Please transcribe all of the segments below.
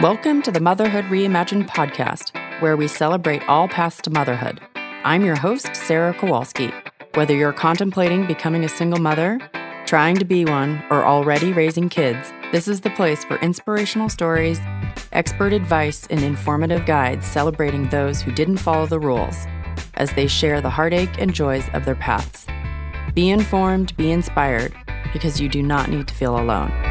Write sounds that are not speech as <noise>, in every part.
Welcome to the Motherhood Reimagined podcast, where we celebrate all paths to motherhood. I'm your host, Sarah Kowalski. Whether you're contemplating becoming a single mother, trying to be one, or already raising kids, this is the place for inspirational stories, expert advice, and informative guides celebrating those who didn't follow the rules as they share the heartache and joys of their paths. Be informed, be inspired, because you do not need to feel alone.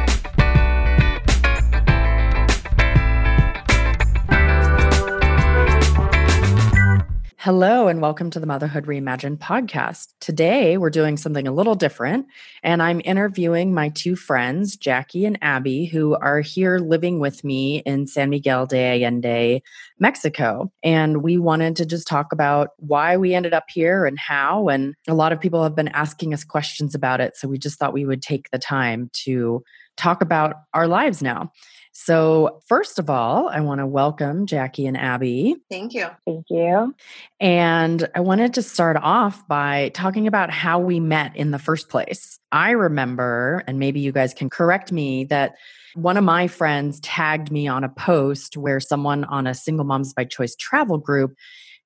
Hello, and welcome to the Motherhood Reimagined podcast. Today, we're doing something a little different, and I'm interviewing my two friends, Jackie and Abby, who are here living with me in San Miguel de Allende, Mexico. And we wanted to just talk about why we ended up here and how. And a lot of people have been asking us questions about it. So we just thought we would take the time to talk about our lives now. So, first of all, I want to welcome Jackie and Abby. Thank you. Thank you. And I wanted to start off by talking about how we met in the first place. I remember, and maybe you guys can correct me, that one of my friends tagged me on a post where someone on a single moms by choice travel group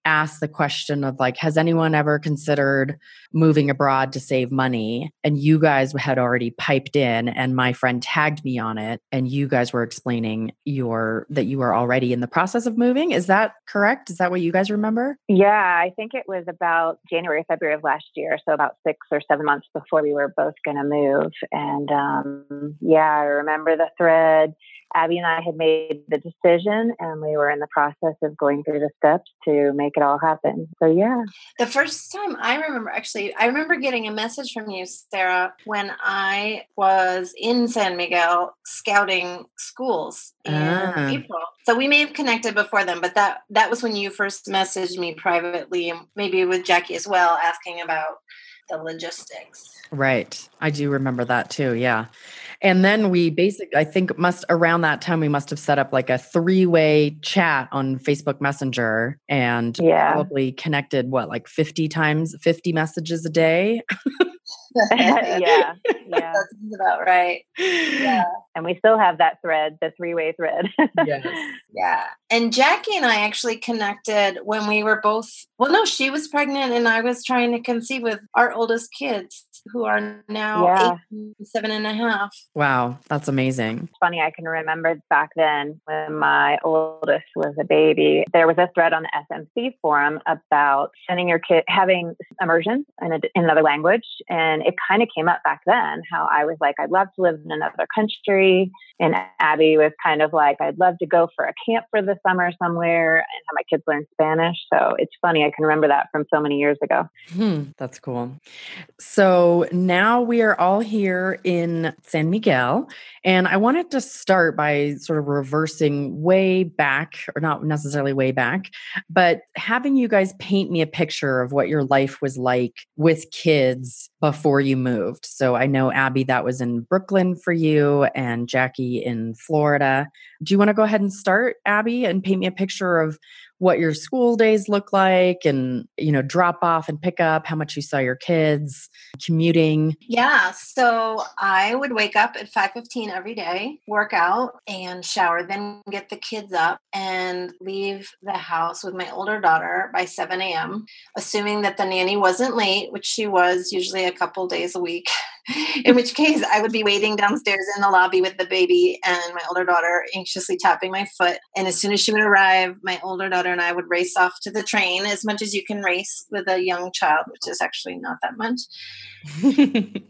asked the question of like has anyone ever considered moving abroad to save money? And you guys had already piped in and my friend tagged me on it and you guys were explaining your that you were already in the process of moving. Is that correct? Is that what you guys remember? Yeah i think it was about january february of last year so about six or seven months before we were both going to move. And um, yeah i remember the thread Abby and I had made the decision and we were in the process of going through the steps to make it all happen. So, yeah. The first time I remember, actually, I remember getting a message from you, Sarah, when I was in San Miguel scouting schools in ah. April. So we may have connected before then, but that that was when you first messaged me privately and maybe with Jackie as well, asking about the logistics. Right. I do remember that too. Yeah. And then we basically, I think, must around that time, we must have set up like a three way chat on Facebook Messenger and yeah. probably connected what, like 50 times, 50 messages a day. <laughs> yeah, yeah, <laughs> that's about right. Yeah, and we still have that thread, the three-way thread. <laughs> yes, yeah. And Jackie and I actually connected when we were both. Well, no, she was pregnant, and I was trying to conceive with our oldest kids, who are now yeah. eight, seven and a half. Wow, that's amazing. It's funny, I can remember back then when my oldest was a baby. There was a thread on the SMC forum about sending your kid having immersion in, a, in another language, and it kind of came up back then how I was like, I'd love to live in another country. And Abby was kind of like, I'd love to go for a camp for the summer somewhere and have my kids learn Spanish. So it's funny. I can remember that from so many years ago. Hmm, that's cool. So now we are all here in San Miguel. And I wanted to start by sort of reversing way back, or not necessarily way back, but having you guys paint me a picture of what your life was like with kids before you moved. So I know, Abby, that was in Brooklyn for you and Jackie in Florida. Do you want to go ahead and start, Abby, and paint me a picture of what your school days look like and you know drop off and pick up how much you saw your kids commuting yeah so i would wake up at 5.15 every day work out and shower then get the kids up and leave the house with my older daughter by 7 a.m assuming that the nanny wasn't late which she was usually a couple days a week <laughs> in which case I would be waiting downstairs in the lobby with the baby and my older daughter anxiously tapping my foot. And as soon as she would arrive, my older daughter and I would race off to the train as much as you can race with a young child, which is actually not that much. <laughs> and,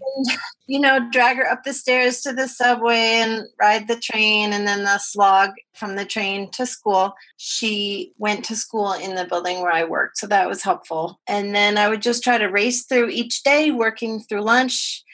you know, drag her up the stairs to the subway and ride the train and then the slog from the train to school. She went to school in the building where I worked, so that was helpful. And then I would just try to race through each day, working through lunch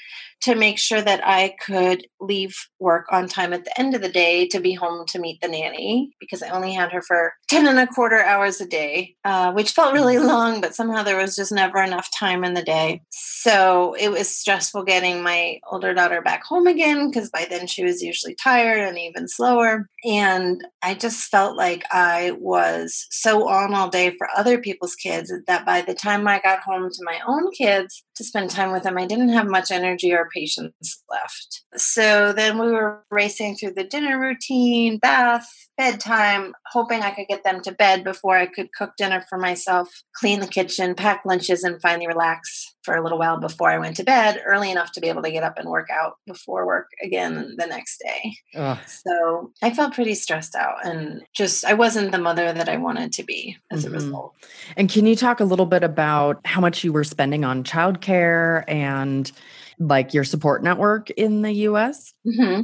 to make sure that I could leave work on time at the end of the day to be home to meet the nanny because I only had her for 10 and a quarter hours a day, uh, which felt really mm-hmm. long, but somehow there was just never enough time in the day. So it was stressful getting my older daughter back home again because by then she was usually tired and even slower. And I just felt like I was so on all day for other people's kids that by the time I got home to my own kids, to spend time with them. I didn't have much energy or patience left. So then we were racing through the dinner routine, bath, bedtime, hoping I could get them to bed before I could cook dinner for myself, clean the kitchen, pack lunches, and finally relax for a little while before I went to bed, early enough to be able to get up and work out before work again the next day. Ugh. So I felt pretty stressed out and just I wasn't the mother that I wanted to be as mm-hmm. a result. And can you talk a little bit about how much you were spending on childcare and like your support network in the US? Mm-hmm.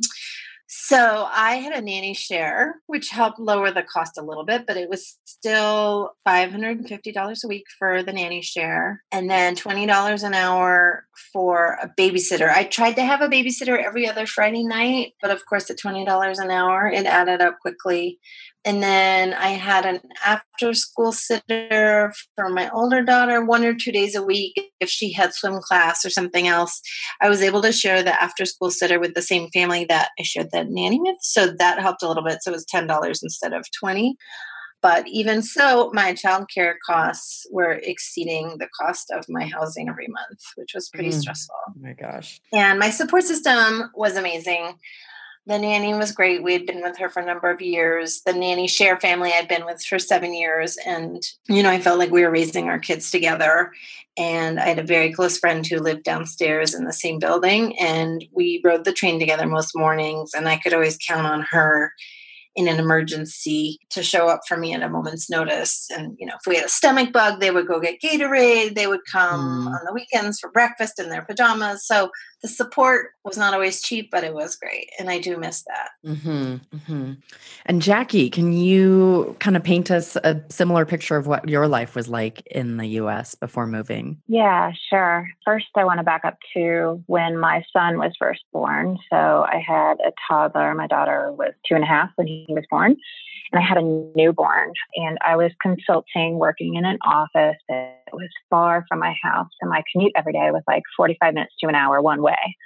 So I had a nanny share, which helped lower the cost a little bit, but it was still $550 a week for the nanny share and then $20 an hour for a babysitter. I tried to have a babysitter every other Friday night, but of course, at $20 an hour, it added up quickly and then I had an after school sitter for my older daughter one or two days a week if she had swim class or something else. I was able to share the after school sitter with the same family that I shared the nanny with. So that helped a little bit. So it was $10 instead of 20 but even so, my childcare costs were exceeding the cost of my housing every month, which was pretty mm. stressful. Oh my gosh. And my support system was amazing. The nanny was great. We had been with her for a number of years. The nanny share family I'd been with for seven years. And, you know, I felt like we were raising our kids together. And I had a very close friend who lived downstairs in the same building. And we rode the train together most mornings. And I could always count on her in an emergency to show up for me at a moment's notice. And, you know, if we had a stomach bug, they would go get Gatorade. They would come mm. on the weekends for breakfast in their pajamas. So the support was not always cheap, but it was great. And I do miss that. Mm-hmm, mm-hmm. And Jackie, can you kind of paint us a similar picture of what your life was like in the US before moving? Yeah, sure. First, I want to back up to when my son was first born. So I had a toddler. My daughter was two and a half when he was born and I had a newborn and I was consulting, working in an office that was far from my house. And my commute every day was like 45 minutes to an hour one way.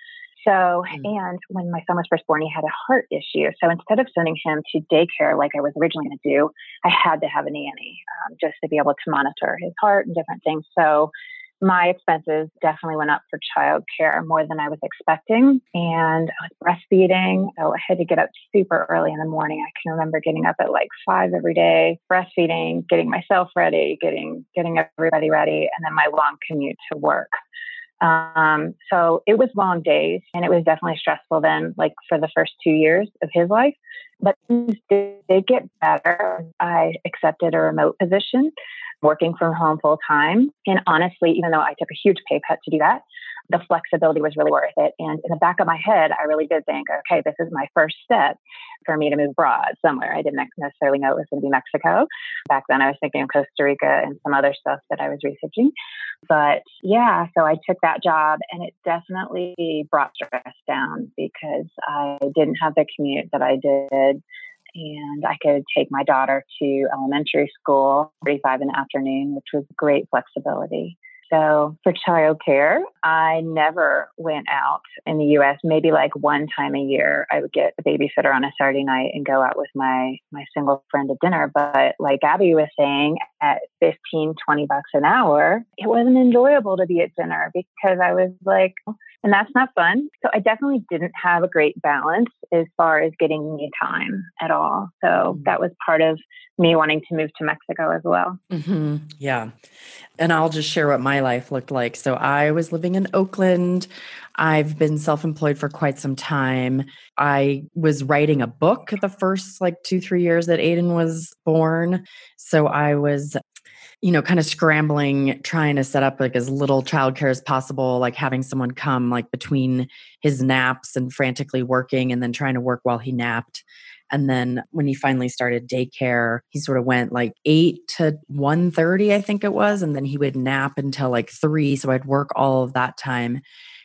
So, mm. and when my son was first born, he had a heart issue. So instead of sending him to daycare like I was originally going to do, I had to have a nanny um, just to be able to monitor his heart and different things. So my expenses definitely went up for childcare more than I was expecting. And I was breastfeeding. So I had to get up super early in the morning. I can remember getting up at like five every day, breastfeeding, getting myself ready, getting getting everybody ready, and then my long commute to work. Um, so it was long days and it was definitely stressful then, like for the first two years of his life. But things did get better. I accepted a remote position working from home full time. And honestly, even though I took a huge pay cut to do that, the flexibility was really worth it. And in the back of my head, I really did think, okay, this is my first step for me to move abroad somewhere. I didn't necessarily know it was going to be Mexico. Back then, I was thinking of Costa Rica and some other stuff that I was researching. But yeah, so I took that job and it definitely brought stress down because I didn't have the commute that I did and I could take my daughter to elementary school 45 in the afternoon, which was great flexibility. So for childcare, I never went out in the US. Maybe like one time a year, I would get a babysitter on a Saturday night and go out with my my single friend to dinner. But like Abby was saying, at 15, 20 bucks an hour, it wasn't enjoyable to be at dinner because I was like, and that's not fun. So I definitely didn't have a great balance as far as getting me time at all. So mm-hmm. that was part of me wanting to move to Mexico as well. Mm-hmm. Yeah. And I'll just share what my life looked like. So I was living in Oakland. I've been self employed for quite some time. I was writing a book the first like two, three years that Aiden was born. So I was you know, kind of scrambling, trying to set up like as little childcare as possible, like having someone come like between his naps and frantically working and then trying to work while he napped. And then when he finally started daycare, he sort of went like 8 to 1:30 I think it was and then he would nap until like 3 so I'd work all of that time.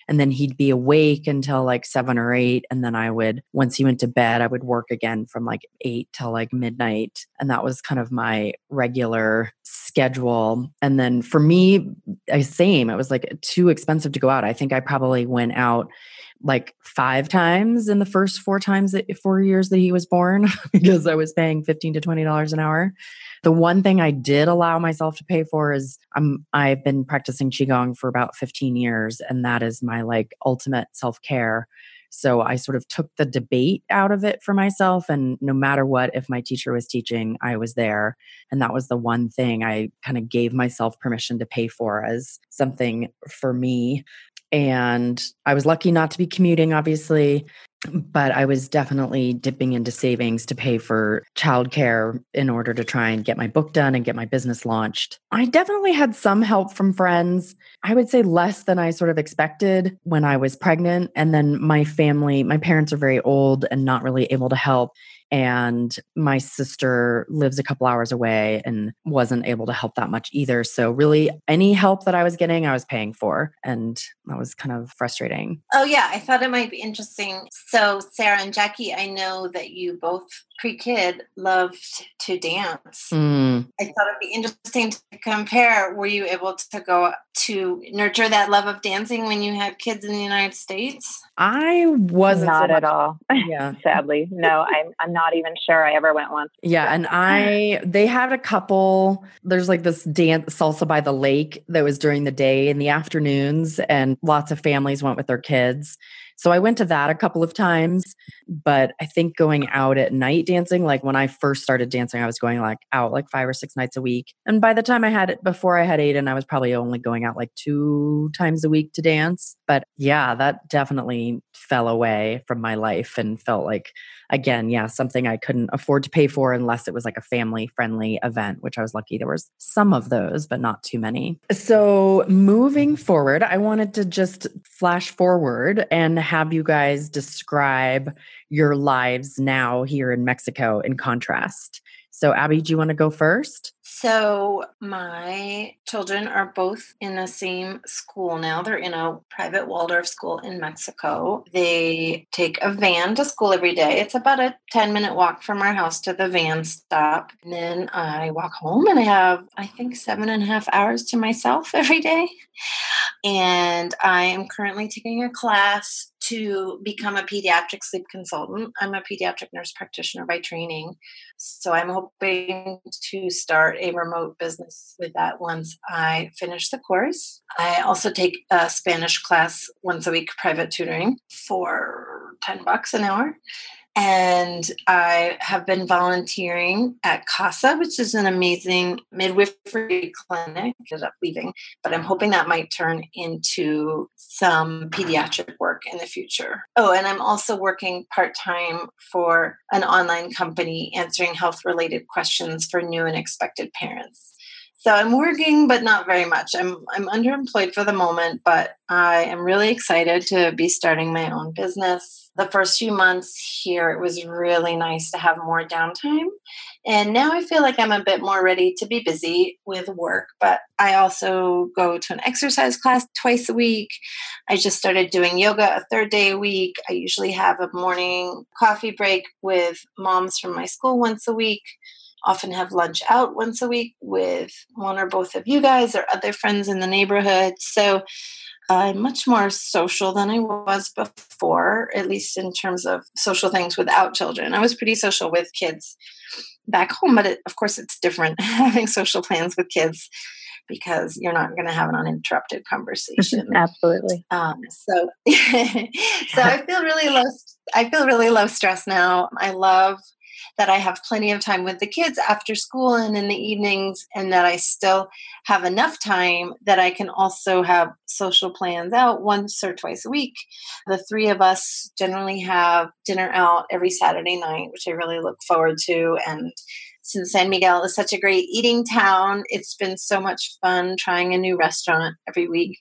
And then he'd be awake until like seven or eight and then i would once he went to bed i would work again from like eight till like midnight and that was kind of my regular schedule. And then for me same it was like too expensive to go out. I think i probably went out like five times in the first four times that four years that he was born <laughs> because I was paying 15 to $20 an hour. The one thing I did allow myself to pay for is I'm I've been practicing qigong for about 15 years and that is my like ultimate self-care. So I sort of took the debate out of it for myself. And no matter what, if my teacher was teaching, I was there. And that was the one thing I kind of gave myself permission to pay for as something for me. And I was lucky not to be commuting, obviously but I was definitely dipping into savings to pay for childcare in order to try and get my book done and get my business launched. I definitely had some help from friends. I would say less than I sort of expected when I was pregnant. And then my family, my parents are very old and not really able to help and my sister lives a couple hours away and wasn't able to help that much either. So really any help that i was getting i was paying for and that was kind of frustrating. Oh yeah i thought it might be interesting. So sarah and jackie i know that you both pre-kid loved to dance mm. i thought it'd be interesting to compare were you able to go to nurture that love of dancing when you had kids in the united states i wasn't not so at all yeah <laughs> sadly no i'm, I'm not not even sure I ever went once. Yeah. And I, they had a couple, there's like this dance salsa by the lake that was during the day in the afternoons, and lots of families went with their kids. So I went to that a couple of times, but I think going out at night dancing, like when I first started dancing, I was going like out like five or six nights a week. And by the time I had it, before I had Aiden, I was probably only going out like two times a week to dance. But yeah, that definitely fell away from my life and felt like again, yeah, something I couldn't afford to pay for unless it was like a family friendly event, which I was lucky there was some of those, but not too many. So moving forward, I wanted to just flash forward and have you guys describe your lives now here in Mexico in contrast. So, Abby, do you want to go first? So, my children are both in the same school now. They're in a private Waldorf school in Mexico. They take a van to school every day. It's about a 10 minute walk from our house to the van stop. And then I walk home and I have, I think, seven and a half hours to myself <laughs> every day. And I am currently taking a class to become a pediatric sleep consultant. I'm a pediatric nurse practitioner by training. So I'm hoping to start a remote business with that once I finish the course. I also take a Spanish class once a week, private tutoring for 10 bucks an hour. And I have been volunteering at CASA, which is an amazing midwifery clinic. Ended up leaving, but I'm hoping that might turn into some pediatric work in the future. Oh, and I'm also working part time for an online company answering health related questions for new and expected parents. So I'm working, but not very much. I'm I'm underemployed for the moment, but I am really excited to be starting my own business. The first few months here, it was really nice to have more downtime. And now I feel like I'm a bit more ready to be busy with work, but I also go to an exercise class twice a week. I just started doing yoga a third day a week. I usually have a morning coffee break with moms from my school once a week often have lunch out once a week with one or both of you guys or other friends in the neighborhood. So I'm much more social than I was before, at least in terms of social things without children. I was pretty social with kids back home, but it, of course, it's different <laughs> having social plans with kids because you're not going to have an uninterrupted conversation. <laughs> Absolutely. Um, so, <laughs> so I feel really low. I feel really low stress now. I love that I have plenty of time with the kids after school and in the evenings, and that I still have enough time that I can also have social plans out once or twice a week. The three of us generally have dinner out every Saturday night, which I really look forward to. And since San Miguel is such a great eating town, it's been so much fun trying a new restaurant every week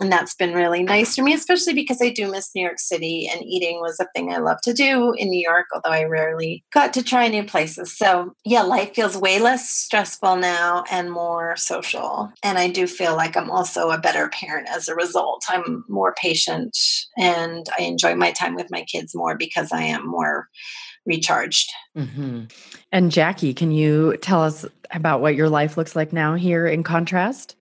and that's been really nice for me, especially because I do miss New York City and eating was a thing I love to do in New York, although I rarely got to try new places. So, yeah, life feels way less stressful now and more social. And I do feel like I'm also a better parent as a result. I'm more patient and I enjoy my time with my kids more because I am more recharged. Mm-hmm. And Jackie, can you tell us about what your life looks like now here in contrast?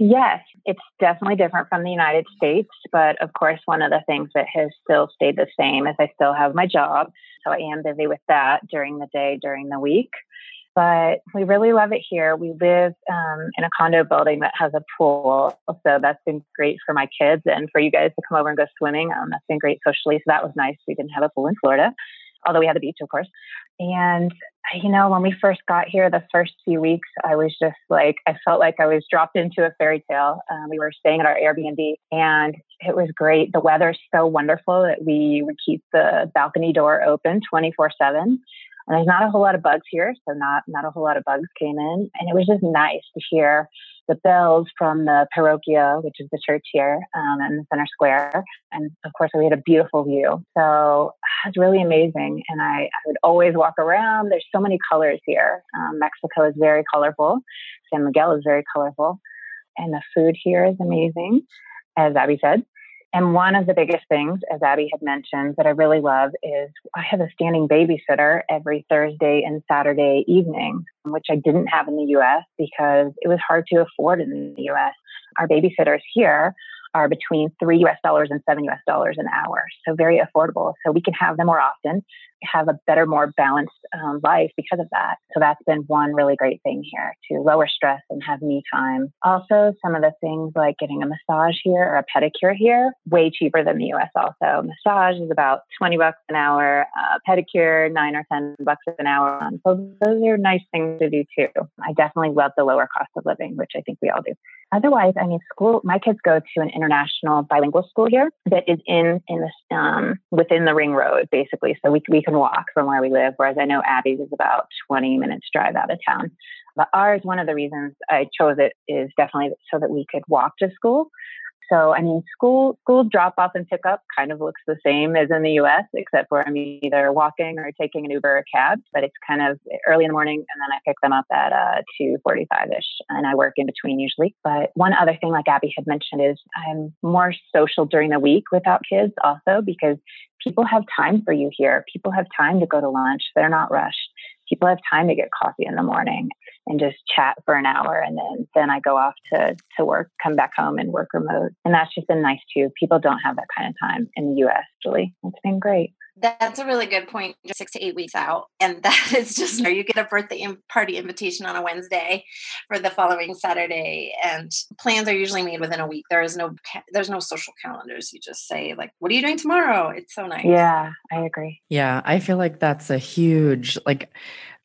Yes, it's definitely different from the United States. But of course, one of the things that has still stayed the same is I still have my job. So I am busy with that during the day, during the week. But we really love it here. We live um, in a condo building that has a pool. So that's been great for my kids and for you guys to come over and go swimming. Um, that's been great socially. So that was nice. We didn't have a pool in Florida, although we had the beach, of course. And you know, when we first got here, the first few weeks, I was just like, I felt like I was dropped into a fairy tale. Um, we were staying at our Airbnb and it was great. The weather's so wonderful that we would keep the balcony door open 24 7. And there's not a whole lot of bugs here, so not not a whole lot of bugs came in, and it was just nice to hear the bells from the parroquia, which is the church here um, in the center square. And of course, we had a beautiful view. So it was really amazing. And I, I would always walk around. There's so many colors here. Um, Mexico is very colorful, San Miguel is very colorful. And the food here is amazing, as Abby said. And one of the biggest things, as Abby had mentioned, that I really love is I have a standing babysitter every Thursday and Saturday evening, which I didn't have in the US because it was hard to afford in the US. Our babysitters here are between three US dollars and seven US dollars an hour. So very affordable. So we can have them more often, have a better, more balanced um, life because of that. So that's been one really great thing here to lower stress and have me time. Also, some of the things like getting a massage here or a pedicure here, way cheaper than the US also. Massage is about 20 bucks an hour, uh, pedicure, nine or 10 bucks an hour. So those are nice things to do too. I definitely love the lower cost of living, which I think we all do. Otherwise, I mean, school. My kids go to an international bilingual school here that is in in the um, within the ring road, basically. So we we can walk from where we live. Whereas I know Abby's is about twenty minutes drive out of town. But ours, one of the reasons I chose it is definitely so that we could walk to school. So, I mean, school school drop off and pick up kind of looks the same as in the U.S., except for I'm either walking or taking an Uber or cab. But it's kind of early in the morning, and then I pick them up at uh, two forty-five ish, and I work in between usually. But one other thing, like Abby had mentioned, is I'm more social during the week without kids, also because people have time for you here. People have time to go to lunch. They're not rushed people have time to get coffee in the morning and just chat for an hour and then then I go off to to work, come back home and work remote. And that's just been nice too. People don't have that kind of time in the US, Julie. It's been great. That's a really good point. Just six to eight weeks out, and <laughs> that is just where you get a birthday party invitation on a Wednesday for the following Saturday, and plans are usually made within a week. There is no there's no social calendars. You just say like, "What are you doing tomorrow?" It's so nice. Yeah, I agree. Yeah, I feel like that's a huge like.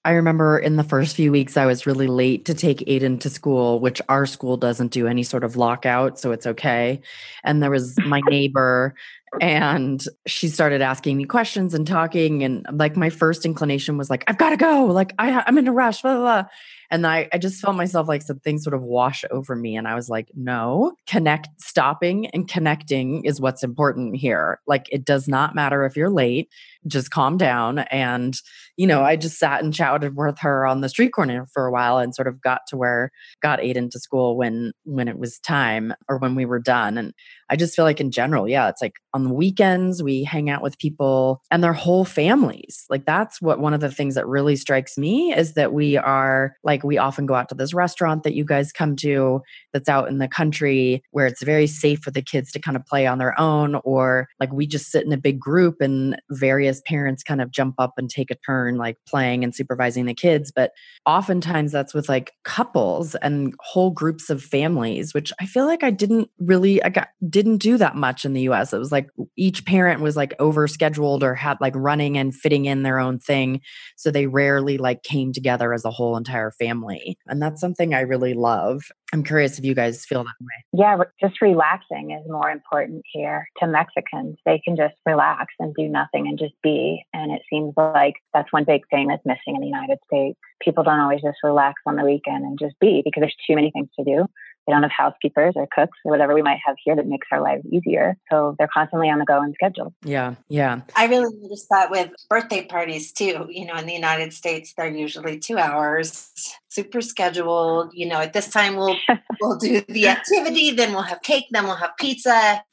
I remember in the first few weeks, I was really late to take Aiden to school, which our school doesn't do any sort of lockout, so it's okay. And there was my <laughs> neighbor and she started asking me questions and talking and like my first inclination was like i've got to go like I, i'm in a rush blah, blah, blah. and I, I just felt myself like something sort of wash over me and i was like no connect stopping and connecting is what's important here like it does not matter if you're late just calm down and you know i just sat and chatted with her on the street corner for a while and sort of got to where got aiden to school when when it was time or when we were done. And i just feel like in general yeah it's like on the weekends we hang out with people and their whole families. Like that's what one of the things that really strikes me is that we are like we often go out to this restaurant that you guys come to that's out in the country where it's very safe for the kids to kind of play on their own or like we just sit in a big group and various parents kind of jump up and take a turn like playing and supervising the kids but oftentimes that's with like couples and whole groups of families which i feel like i didn't really i got didn't do that much in the us it was like each parent was like over scheduled or had like running and fitting in their own thing so they rarely like came together as a whole entire family and that's something i really love i'm curious if you guys feel that way yeah just relaxing is more important here to mexicans they can just relax and do nothing and just be and it seems like that's one big thing that's missing in the united states people don't always just relax on the weekend and just be because there's too many things to do they don't have housekeepers or cooks or whatever we might have here that makes our lives easier. So they're constantly on the go and scheduled. Yeah. Yeah. I really noticed that with birthday parties too. You know, in the United States, they're usually two hours, super scheduled. You know, at this time we'll <laughs> we'll do the activity, then we'll have cake, then we'll have pizza.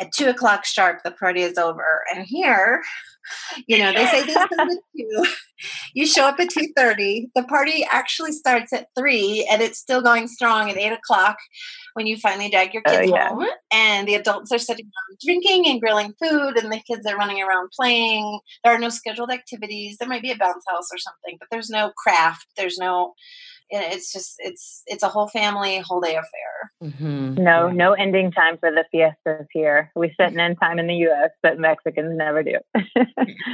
At two o'clock sharp, the party is over. And here, you know, they say this is at <laughs> two. You show up at two thirty. The party actually starts at three, and it's still going strong at eight o'clock. When you finally drag your oh, kids uh, yeah. home and the adults are sitting around drinking and grilling food and the kids are running around playing. There are no scheduled activities. There might be a bounce house or something, but there's no craft. There's no it's just it's it's a whole family whole day affair mm-hmm. no no ending time for the fiestas here. We set an end time in the us but mexicans never do. <laughs>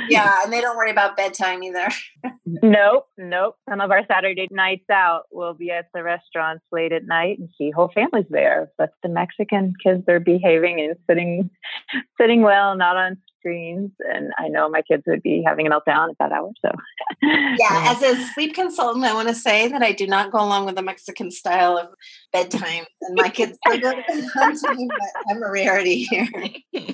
Yeah and they don't worry about bedtime either. <laughs> Nope nope. Some of our saturday nights out will be at the restaurants late at night and see whole families there but the mexican kids they're behaving and sitting sitting well not on screens and I know my kids would be having a meltdown at that hour. So yeah, <laughs> as a sleep consultant, I want to say that I do not go along with the Mexican style of bedtime and my kids <laughs> go to bed I'm a rarity here. <laughs>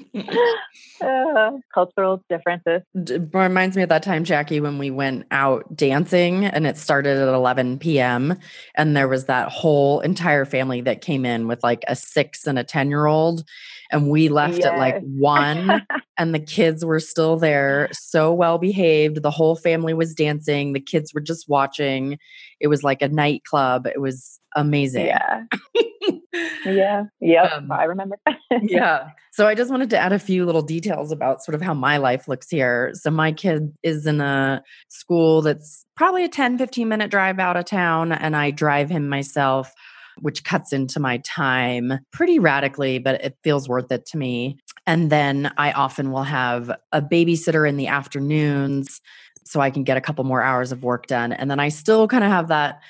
Uh, cultural differences. It reminds me of that time, Jackie, when we went out dancing and it started at 11 p.m. and there was that whole entire family that came in with like a six and a 10 year old and we left yes. at like one and the kids were still there <laughs> so well behaved the whole family was dancing the kids were just watching it was like a nightclub it was amazing yeah <laughs> yeah yeah um, i remember <laughs> yeah so i just wanted to add a few little details about sort of how my life looks here so my kid is in a school that's probably a 10 15 minute drive out of town and i drive him myself which cuts into my time pretty radically, but it feels worth it to me. And then I often will have a babysitter in the afternoons so I can get a couple more hours of work done. And then I still kind of have that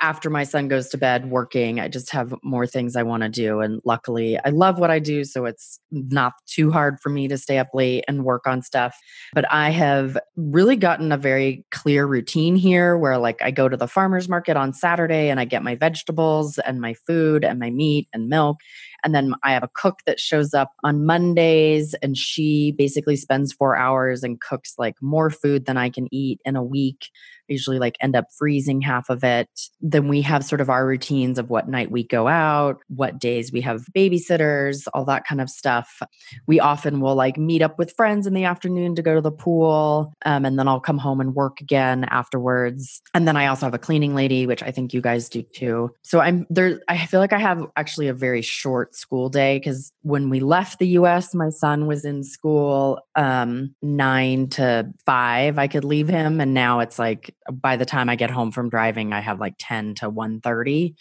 after my son goes to bed working, I just have more things I want to do. And luckily, I love what I do. So it's not too hard for me to stay up late and work on stuff. But I have really gotten a very clear routine here where, like, I go to the farmer's market on Saturday and I get my vegetables and my food and my meat and milk. And then I have a cook that shows up on Mondays and she basically spends four hours and cooks like more food than I can eat in a week usually like end up freezing half of it. Then we have sort of our routines of what night we go out, what days we have babysitters, all that kind of stuff. We often will like meet up with friends in the afternoon to go to the pool. Um, and then I'll come home and work again afterwards. And then I also have a cleaning lady, which I think you guys do too. So I'm there. I feel like I have actually a very short school day because when we left the US, my son was in school um, nine to five. I could leave him. And now it's like by the time I get home from driving, I have like 10 to 1:30.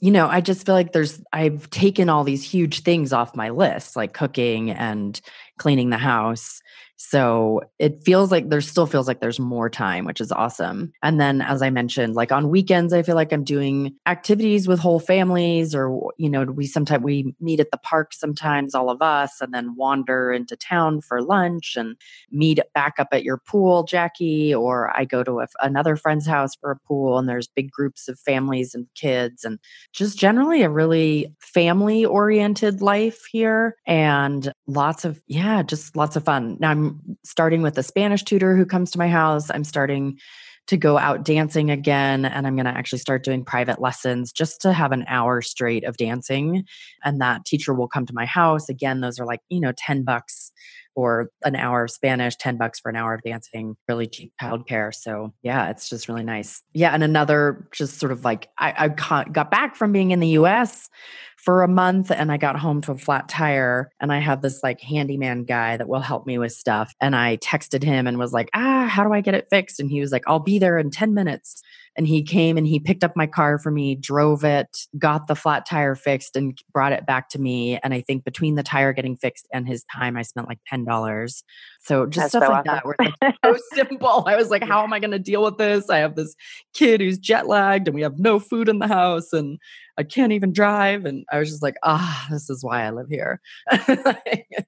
You know, I just feel like there's I've taken all these huge things off my list, like cooking and cleaning the house. So it feels like there still feels like there's more time, which is awesome. And then, as I mentioned, like on weekends, I feel like I'm doing activities with whole families, or, you know, we sometimes we meet at the park sometimes, all of us, and then wander into town for lunch and meet back up at your pool, Jackie, or I go to a, another friend's house for a pool, and there's big groups of families and kids, and just generally a really family oriented life here and lots of, yeah, just lots of fun. Now I'm starting with a Spanish tutor who comes to my house. I'm starting to go out dancing again and I'm going to actually start doing private lessons just to have an hour straight of dancing and that teacher will come to my house again those are like you know 10 bucks for an hour of Spanish, 10 bucks for an hour of dancing, really cheap childcare. So yeah, it's just really nice. Yeah. And another just sort of like I, I got back from being in the US for a month and I got home to a flat tire and I have this like handyman guy that will help me with stuff. And I texted him and was like, ah, how do I get it fixed? And he was like, I'll be there in 10 minutes. And he came and he picked up my car for me, drove it, got the flat tire fixed, and brought it back to me. And I think between the tire getting fixed and his time, I spent like $10. So just That's stuff so like awesome. that where it's so <laughs> simple. I was like, how am I going to deal with this? I have this kid who's jet lagged and we have no food in the house and I can't even drive. And I was just like, ah, this is why I live here. <laughs>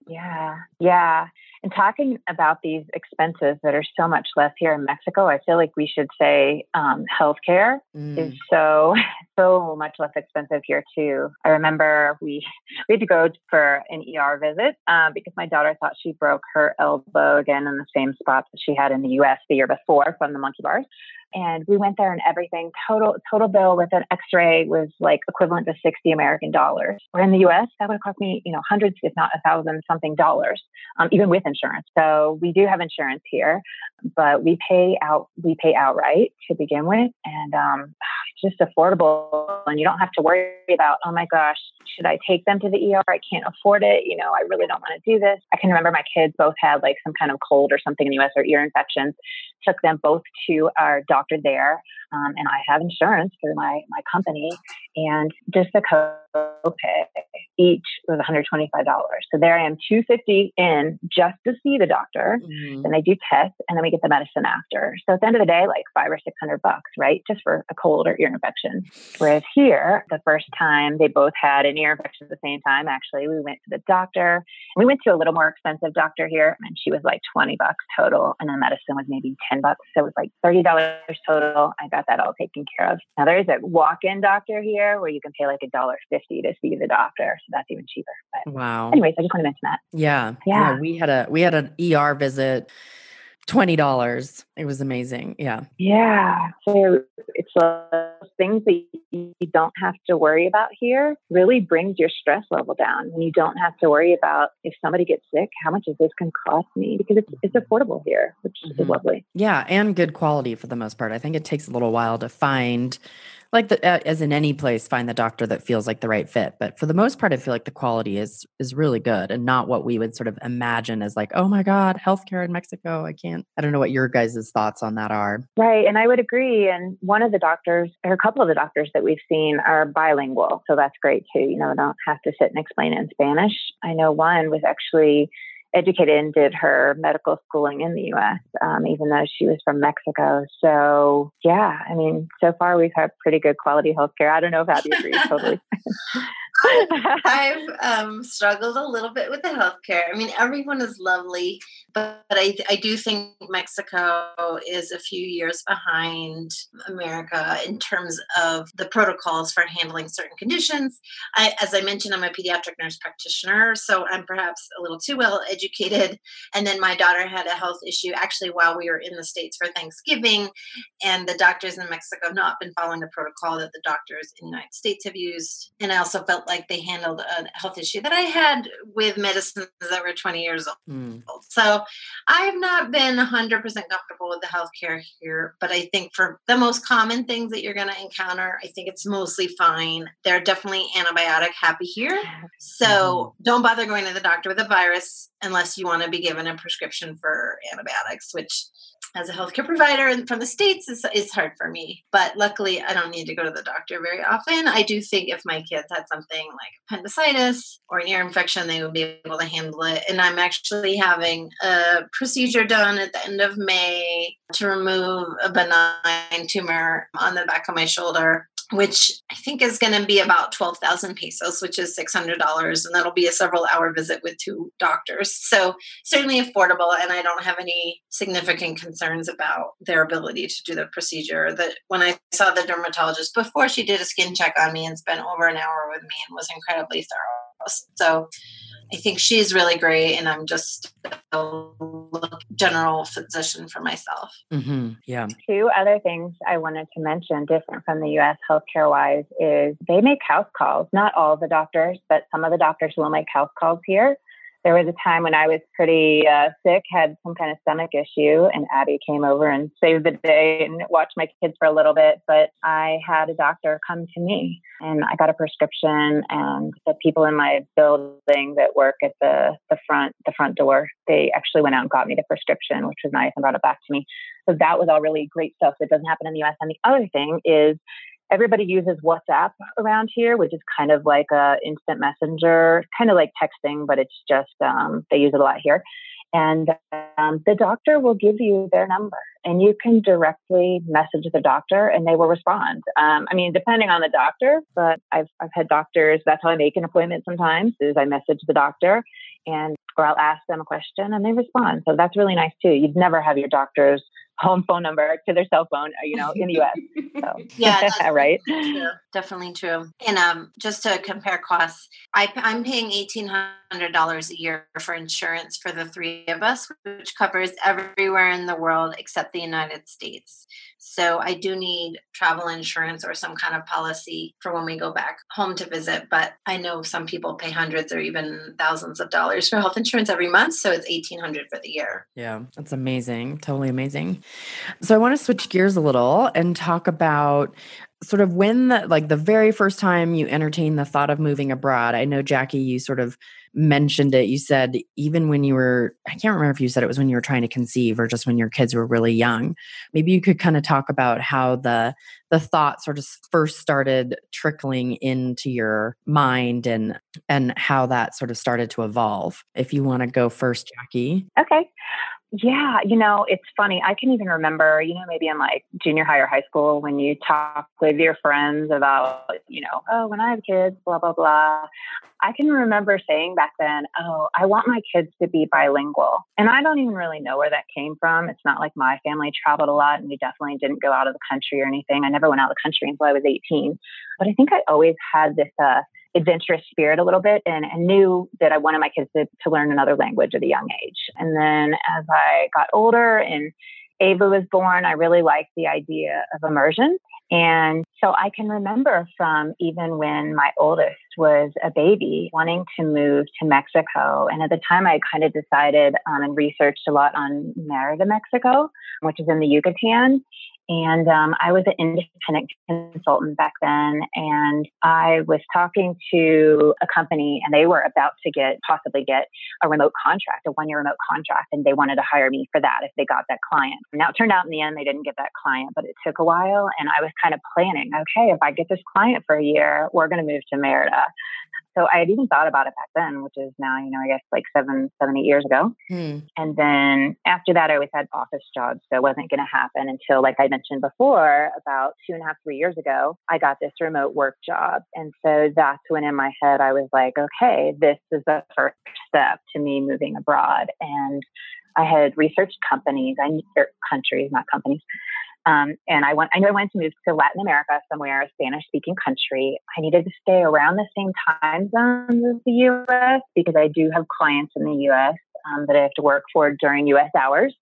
yeah. Yeah. And talking about these expenses that are so much less here in Mexico, I feel like we should say um, healthcare mm. is so <laughs> so much less expensive here too. I remember we <laughs> we had to go for an ER visit uh, because my daughter thought she broke her elbow again in the same spot that she had in the U.S. the year before from the monkey bars and we went there and everything total total bill with an x-ray was like equivalent to 60 american dollars or in the us that would have cost me you know hundreds if not a thousand something dollars um, even with insurance so we do have insurance here but we pay out we pay outright to begin with and um, <sighs> just affordable and you don't have to worry about, oh my gosh, should I take them to the ER? I can't afford it. You know, I really don't want to do this. I can remember my kids both had like some kind of cold or something in the US or ear infections. Took them both to our doctor there. Um, and I have insurance through my, my company. And just the copay each was $125. So there I am, 250 in just to see the doctor. Mm-hmm. Then they do tests and then we get the medicine after. So at the end of the day, like five or 600 bucks, right? Just for a cold or ear infection. Whereas here, the first time they both had an ear infection at the same time, actually, we went to the doctor. We went to a little more expensive doctor here and she was like 20 bucks total. And the medicine was maybe 10 bucks. So it was like $30 total. I got that all taken care of. Now there is a walk-in doctor here where you can pay like a dollar fifty to see the doctor. So that's even cheaper. But wow. Anyways, I just want to mention that. Yeah. yeah. Yeah. We had a we had an ER visit twenty dollars. It was amazing. Yeah. Yeah. So it's those things that you don't have to worry about here. Really brings your stress level down. And you don't have to worry about if somebody gets sick, how much is this going to cost me? Because it's it's affordable here, which mm-hmm. is lovely. Yeah, and good quality for the most part. I think it takes a little while to find like the, uh, as in any place find the doctor that feels like the right fit but for the most part i feel like the quality is is really good and not what we would sort of imagine as like oh my god healthcare in mexico i can't i don't know what your guys' thoughts on that are. Right and i would agree and one of the doctors or a couple of the doctors that we've seen are bilingual so that's great too you know don't have to sit and explain it in spanish. I know one was actually educated and did her medical schooling in the U.S., um, even though she was from Mexico. So, yeah, I mean, so far we've had pretty good quality healthcare. I don't know if Abby agrees totally. <laughs> <laughs> I've um, struggled a little bit with the healthcare. I mean, everyone is lovely, but, but I, I do think Mexico is a few years behind America in terms of the protocols for handling certain conditions. I, as I mentioned, I'm a pediatric nurse practitioner, so I'm perhaps a little too well educated. And then my daughter had a health issue actually while we were in the States for Thanksgiving, and the doctors in Mexico have not been following the protocol that the doctors in the United States have used. And I also felt like they handled a health issue that I had with medicines that were 20 years old. Mm. So I have not been 100% comfortable with the healthcare here, but I think for the most common things that you're going to encounter, I think it's mostly fine. They're definitely antibiotic happy here. So mm-hmm. don't bother going to the doctor with a virus unless you want to be given a prescription for antibiotics, which as a healthcare provider and from the states it's, is hard for me but luckily i don't need to go to the doctor very often. I do think if my kids had something like appendicitis or an ear infection they would be able to handle it. And i'm actually having a procedure done at the end of may to remove a benign tumor on the back of my shoulder which I think is going to be about 12,000 pesos, which is $600. And that'll be a several hour visit with two doctors. So, certainly affordable. And I don't have any significant concerns about their ability to do the procedure. That when I saw the dermatologist before she did a skin check on me and spent over an hour with me and was incredibly thorough. So, I think she's really great, and I'm just a general physician for myself. Mm-hmm. Yeah. Two other things I wanted to mention, different from the U.S. healthcare wise, is they make house calls. Not all the doctors, but some of the doctors will make house calls here there was a time when I was pretty uh, sick, had some kind of stomach issue, and Abby came over and saved the day and watched my kids for a little bit. But I had a doctor come to me, and I got a prescription. And the people in my building that work at the the front the front door, they actually went out and got me the prescription, which was nice, and brought it back to me. So that was all really great stuff that doesn't happen in the U.S. And the other thing is everybody uses WhatsApp around here, which is kind of like a instant messenger, kind of like texting, but it's just um, they use it a lot here. And um, the doctor will give you their number, and you can directly message the doctor, and they will respond. Um, I mean, depending on the doctor, but I've I've had doctors. That's how I make an appointment. Sometimes is I message the doctor, and or I'll ask them a question, and they respond. So that's really nice too. You'd never have your doctor's home phone number to their cell phone, uh, you know, in the US. So, <laughs> yeah, <laughs> right. True. Definitely true. And um, just to compare costs, I, I'm paying $1,800 a year for insurance for the three of us, which covers everywhere in the world except the United States. So I do need travel insurance or some kind of policy for when we go back home to visit. But I know some people pay hundreds or even thousands of dollars for health insurance every month. So it's 1800 for the year. Yeah, that's amazing. Totally amazing. So I want to switch gears a little and talk about sort of when the like the very first time you entertained the thought of moving abroad. I know jackie you sort of mentioned it. You said even when you were i can't remember if you said it was when you were trying to conceive or just when your kids were really young. Maybe you could kind of talk about how the the thought sort of first started trickling into your mind and and how that sort of started to evolve. If you want to go first jackie. Okay yeah, you know, it's funny. I can even remember, you know, maybe in like junior high or high school when you talk with your friends about, you know, oh, when I have kids, blah, blah, blah. I can remember saying back then, oh, I want my kids to be bilingual. And I don't even really know where that came from. It's not like my family traveled a lot and we definitely didn't go out of the country or anything. I never went out of the country until I was 18. But I think I always had this, uh, adventurous spirit a little bit and, and knew that I wanted my kids to, to learn another language at a young age. And then as I got older and Ava was born, I really liked the idea of immersion. And so I can remember from even when my oldest was a baby wanting to move to Mexico. And at the time, I kind of decided um, and researched a lot on Merida, Mexico, which is in the Yucatan. And um, I was an independent consultant back then. And I was talking to a company, and they were about to get, possibly get a remote contract, a one year remote contract. And they wanted to hire me for that if they got that client. Now, it turned out in the end, they didn't get that client, but it took a while. And I was kind of planning okay, if I get this client for a year, we're going to move to Merida. So I had even thought about it back then, which is now, you know, I guess like seven, seven, eight years ago. Hmm. And then after that, I always had office jobs. So it wasn't going to happen until, like I mentioned before, about two and a half, three years ago, I got this remote work job. And so that's when in my head, I was like, okay, this is the first step to me moving abroad. And I had researched companies, I or countries, not companies. Um, and I went, I knew I wanted to move to Latin America, somewhere, a Spanish speaking country. I needed to stay around the same time zone as the US because I do have clients in the US um, that I have to work for during US hours.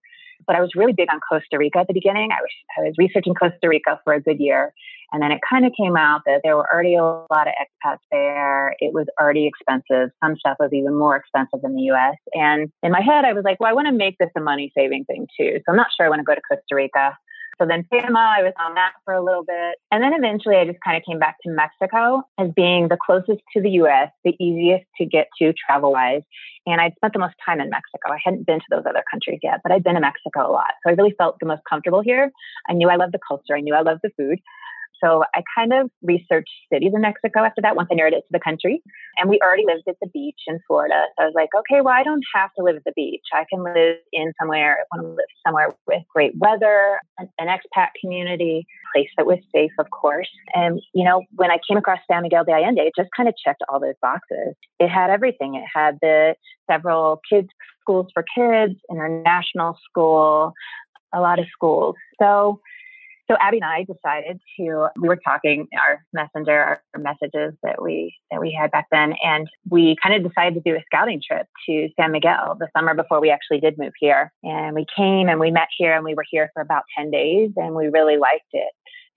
But I was really big on Costa Rica at the beginning. I was, I was researching Costa Rica for a good year. And then it kind of came out that there were already a lot of expats there. It was already expensive. Some stuff was even more expensive in the US. And in my head, I was like, well, I want to make this a money saving thing too. So I'm not sure I want to go to Costa Rica. So then Panama, I was on that for a little bit. And then eventually I just kind of came back to Mexico as being the closest to the US, the easiest to get to travel wise. And I'd spent the most time in Mexico. I hadn't been to those other countries yet, but I'd been to Mexico a lot. So I really felt the most comfortable here. I knew I loved the culture. I knew I loved the food. So I kind of researched cities in Mexico after that once I narrowed it to the country. And we already lived at the beach in Florida. So I was like, okay, well, I don't have to live at the beach. I can live in somewhere, I want to live somewhere with great weather, an, an expat community, place that was safe, of course. And, you know, when I came across San Miguel de Allende, it just kind of checked all those boxes. It had everything. It had the several kids schools for kids, international school, a lot of schools. So so Abby and I decided to we were talking our messenger our messages that we that we had back then and we kind of decided to do a scouting trip to San Miguel the summer before we actually did move here. And we came and we met here and we were here for about 10 days and we really liked it.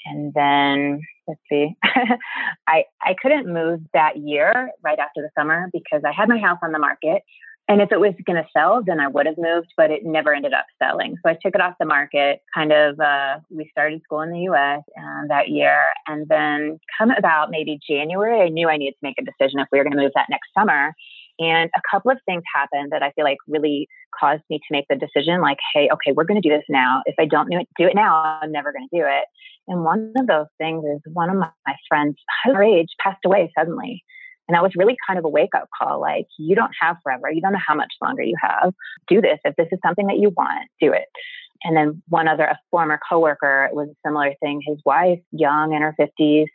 And then let's see <laughs> I I couldn't move that year right after the summer because I had my house on the market and if it was going to sell, then I would have moved, but it never ended up selling. So I took it off the market. Kind of, uh, we started school in the US um, that year. And then, come about maybe January, I knew I needed to make a decision if we were going to move that next summer. And a couple of things happened that I feel like really caused me to make the decision like, hey, okay, we're going to do this now. If I don't do it, do it now, I'm never going to do it. And one of those things is one of my friends, her age, passed away suddenly. And that was really kind of a wake up call. Like, you don't have forever. You don't know how much longer you have. Do this. If this is something that you want, do it. And then one other, a former coworker, it was a similar thing. His wife, young in her 50s,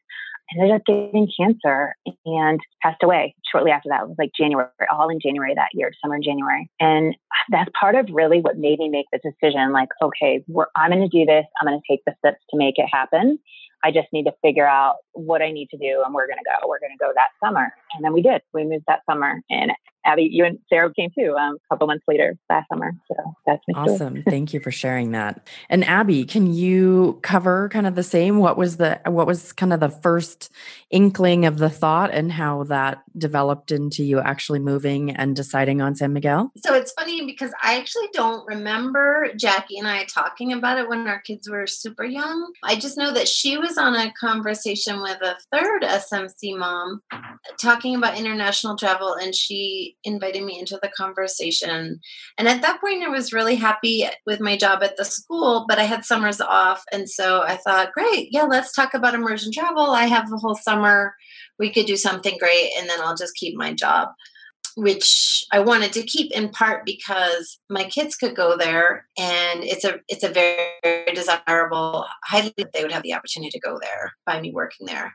ended up getting cancer and passed away shortly after that. It was like January, all in January that year, summer in January. And that's part of really what made me make the decision like, okay, I'm going to do this. I'm going to take the steps to make it happen. I just need to figure out what I need to do and we're going to go. We're going to go that summer. And then we did. We moved that summer and Abby, you and Sarah came too um, a couple months later last summer. So that's awesome. Thank you for sharing that. And Abby, can you cover kind of the same? What was the what was kind of the first inkling of the thought and how that developed into you actually moving and deciding on San Miguel? So it's funny because I actually don't remember Jackie and I talking about it when our kids were super young. I just know that she was on a conversation with a third SMC mom talking about international travel and she invited me into the conversation. And at that point I was really happy with my job at the school, but I had summers off and so I thought, great, yeah, let's talk about immersion travel. I have the whole summer. We could do something great and then I'll just keep my job which I wanted to keep in part because my kids could go there and it's a it's a very, very desirable highly they would have the opportunity to go there by me working there.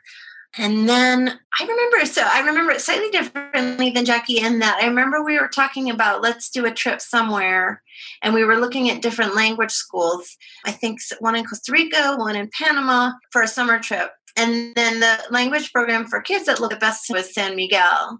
And then I remember, so I remember it slightly differently than Jackie in that I remember we were talking about let's do a trip somewhere. And we were looking at different language schools. I think one in Costa Rica, one in Panama for a summer trip. And then the language program for kids that looked the best was San Miguel.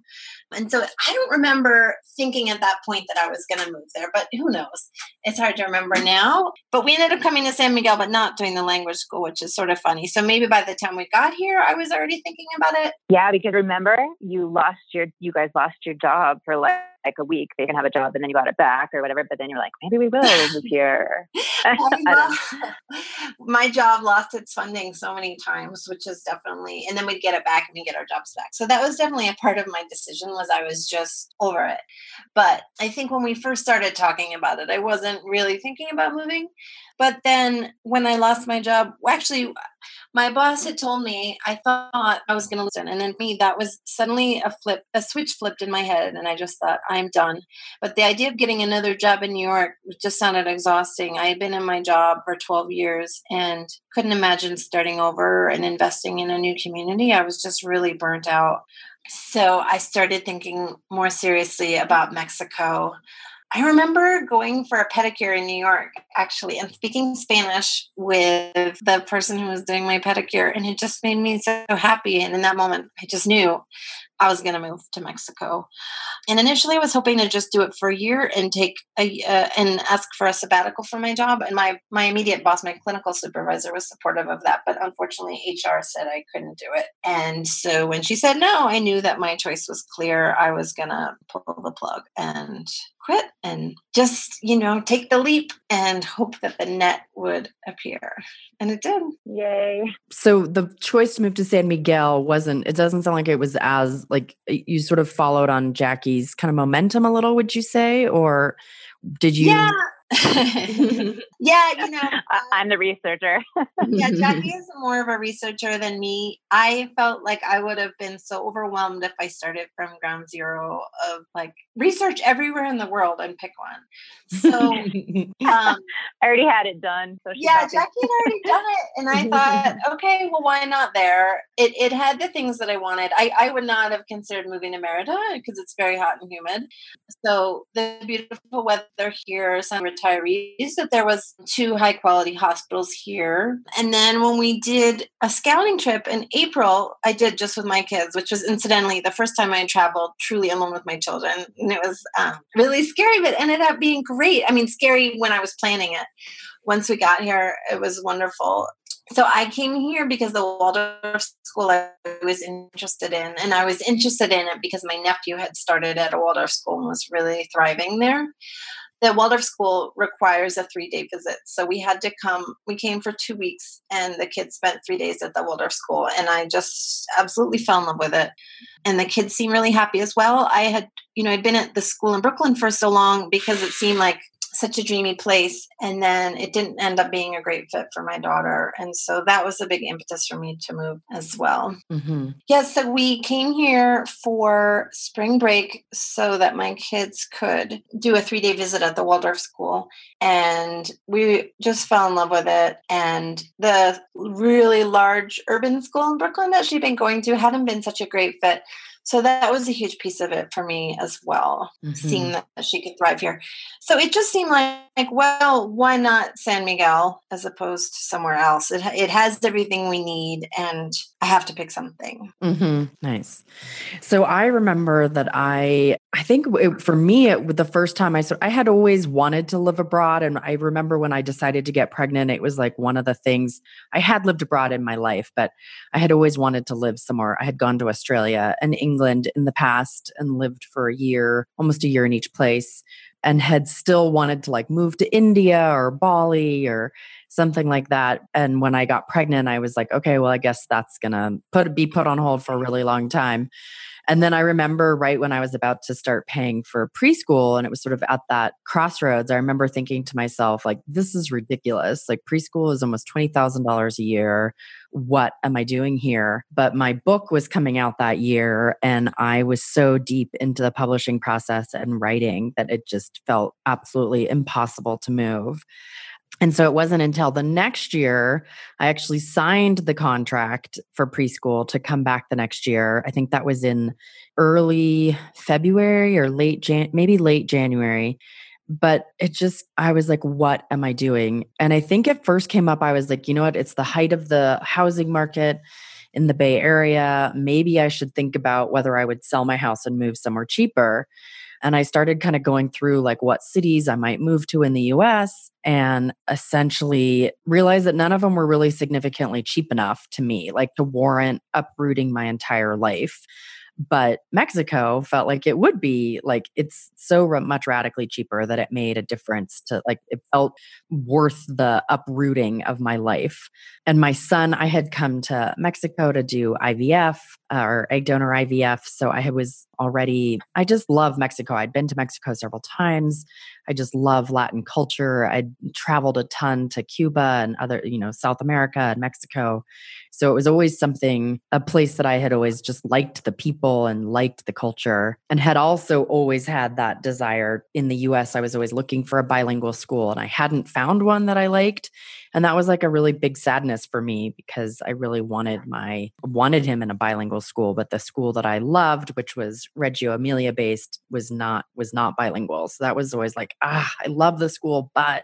And so I don't remember thinking at that point that I was going to move there, but who knows? It's hard to remember now. But we ended up coming to San Miguel, but not doing the language school, which is sort of funny. So maybe by the time we got here, I was already thinking about it. Yeah, because remember, you lost your, you guys lost your job for like like a week, they can have a job and then you got it back or whatever. But then you're like, maybe we will <laughs> move <laughs> here. <laughs> My job lost its funding so many times, which is definitely, and then we'd get it back and we get our jobs back. So that was definitely a part of my decision was I was just over it. But I think when we first started talking about it, I wasn't really thinking about moving. But then when I lost my job, actually, my boss had told me I thought I was going to listen. And then me, that was suddenly a flip, a switch flipped in my head. And I just thought, I'm done. But the idea of getting another job in New York just sounded exhausting. I had been in my job for 12 years and couldn't imagine starting over and investing in a new community. I was just really burnt out. So I started thinking more seriously about Mexico. I remember going for a pedicure in New York, actually, and speaking Spanish with the person who was doing my pedicure, and it just made me so happy. And in that moment, I just knew I was going to move to Mexico. And initially, I was hoping to just do it for a year and take a uh, and ask for a sabbatical for my job. And my my immediate boss, my clinical supervisor, was supportive of that. But unfortunately, HR said I couldn't do it. And so when she said no, I knew that my choice was clear. I was going to pull the plug and quit and just you know take the leap and hope that the net would appear and it did yay so the choice to move to san miguel wasn't it doesn't sound like it was as like you sort of followed on jackie's kind of momentum a little would you say? Or did you yeah <laughs> yeah, you know, <laughs> I'm the researcher. yeah, Jackie <laughs> is more of a researcher than me. I felt like I would have been so overwhelmed if I started from ground zero of like research everywhere in the world and pick one. So <laughs> um, I already had it done. So yeah, Jackie had already done it, and I thought, okay, well, why not there? It it had the things that I wanted. I I would not have considered moving to Merida because it's very hot and humid. So the beautiful weather here, some retirees that there was two high quality hospitals here. And then when we did a scouting trip in April, I did just with my kids, which was incidentally the first time I traveled truly alone with my children. And it was um, really scary, but ended up being great. I mean, scary when I was planning it. Once we got here, it was wonderful so I came here because the Waldorf school I was interested in, and I was interested in it because my nephew had started at a Waldorf school and was really thriving there the Waldorf school requires a three day visit. So we had to come, we came for two weeks, and the kids spent three days at the Waldorf school. And I just absolutely fell in love with it. And the kids seemed really happy as well. I had, you know, I'd been at the school in Brooklyn for so long because it seemed like such a dreamy place and then it didn't end up being a great fit for my daughter and so that was a big impetus for me to move as well mm-hmm. yes yeah, so we came here for spring break so that my kids could do a three day visit at the waldorf school and we just fell in love with it and the really large urban school in brooklyn that she'd been going to hadn't been such a great fit so that was a huge piece of it for me as well, mm-hmm. seeing that she could thrive here. So it just seemed like, like, well, why not San Miguel as opposed to somewhere else? It, it has everything we need, and I have to pick something. Mm-hmm. Nice. So I remember that I I think it, for me, it, the first time I said I had always wanted to live abroad, and I remember when I decided to get pregnant, it was like one of the things I had lived abroad in my life, but I had always wanted to live somewhere. I had gone to Australia and England in the past and lived for a year, almost a year in each place, and had still wanted to like move to India or Bali or something like that. And when I got pregnant, I was like, okay, well, I guess that's gonna put be put on hold for a really long time. And then I remember right when I was about to start paying for preschool, and it was sort of at that crossroads, I remember thinking to myself, like, this is ridiculous. Like, preschool is almost $20,000 a year. What am I doing here? But my book was coming out that year, and I was so deep into the publishing process and writing that it just felt absolutely impossible to move. And so it wasn't until the next year I actually signed the contract for preschool to come back the next year. I think that was in early February or late Jan maybe late January. But it just I was like what am I doing? And I think it first came up I was like, you know what? It's the height of the housing market in the Bay Area. Maybe I should think about whether I would sell my house and move somewhere cheaper. And I started kind of going through like what cities I might move to in the US and essentially realized that none of them were really significantly cheap enough to me, like to warrant uprooting my entire life. But Mexico felt like it would be like it's so much radically cheaper that it made a difference to like it felt worth the uprooting of my life. And my son, I had come to Mexico to do IVF uh, or egg donor IVF. So I was already, I just love Mexico. I'd been to Mexico several times. I just love Latin culture. I'd traveled a ton to Cuba and other, you know, South America and Mexico. So it was always something, a place that I had always just liked the people and liked the culture and had also always had that desire in the US. I was always looking for a bilingual school and I hadn't found one that I liked and that was like a really big sadness for me because i really wanted my wanted him in a bilingual school but the school that i loved which was reggio emilia based was not was not bilingual so that was always like ah i love the school but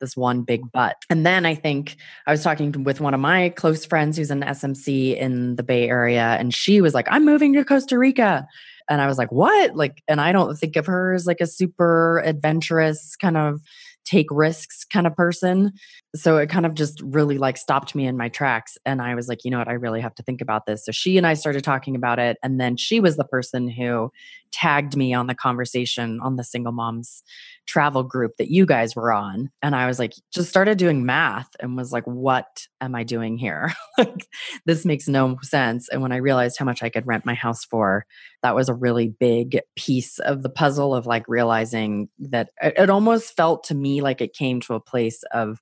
this one big but. And then I think I was talking with one of my close friends who's an SMC in the Bay Area, and she was like, I'm moving to Costa Rica. And I was like, what? Like, and I don't think of her as like a super adventurous kind of take risks kind of person. So it kind of just really like stopped me in my tracks. And I was like, you know what? I really have to think about this. So she and I started talking about it. And then she was the person who tagged me on the conversation on the single moms travel group that you guys were on. And I was like, just started doing math and was like, what am I doing here? <laughs> like, this makes no sense. And when I realized how much I could rent my house for, that was a really big piece of the puzzle of like realizing that it, it almost felt to me like it came to a place of,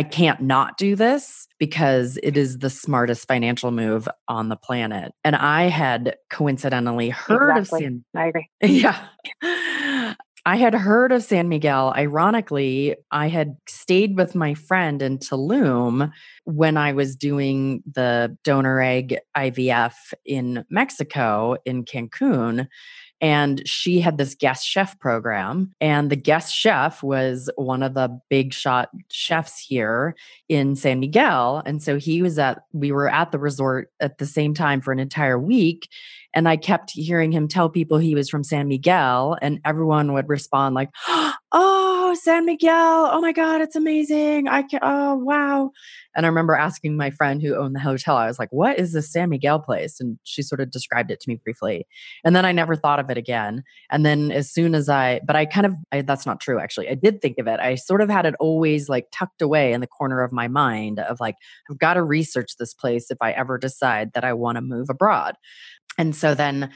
I can't not do this because it is the smartest financial move on the planet. And I had coincidentally heard exactly. of San I agree. <laughs> Yeah. I had heard of San Miguel. Ironically, I had stayed with my friend in Tulum when I was doing the donor egg IVF in Mexico, in Cancun. And she had this guest chef program. And the guest chef was one of the big shot chefs here in San Miguel. And so he was at, we were at the resort at the same time for an entire week. And I kept hearing him tell people he was from San Miguel, and everyone would respond like, <gasps> "Oh, Oh, San Miguel! Oh my God, it's amazing! I can, oh wow!" And I remember asking my friend who owned the hotel, I was like, "What is this San Miguel place?" And she sort of described it to me briefly, and then I never thought of it again. And then as soon as I, but I kind of, I, that's not true actually. I did think of it. I sort of had it always like tucked away in the corner of my mind of like, I've got to research this place if I ever decide that I want to move abroad. And so then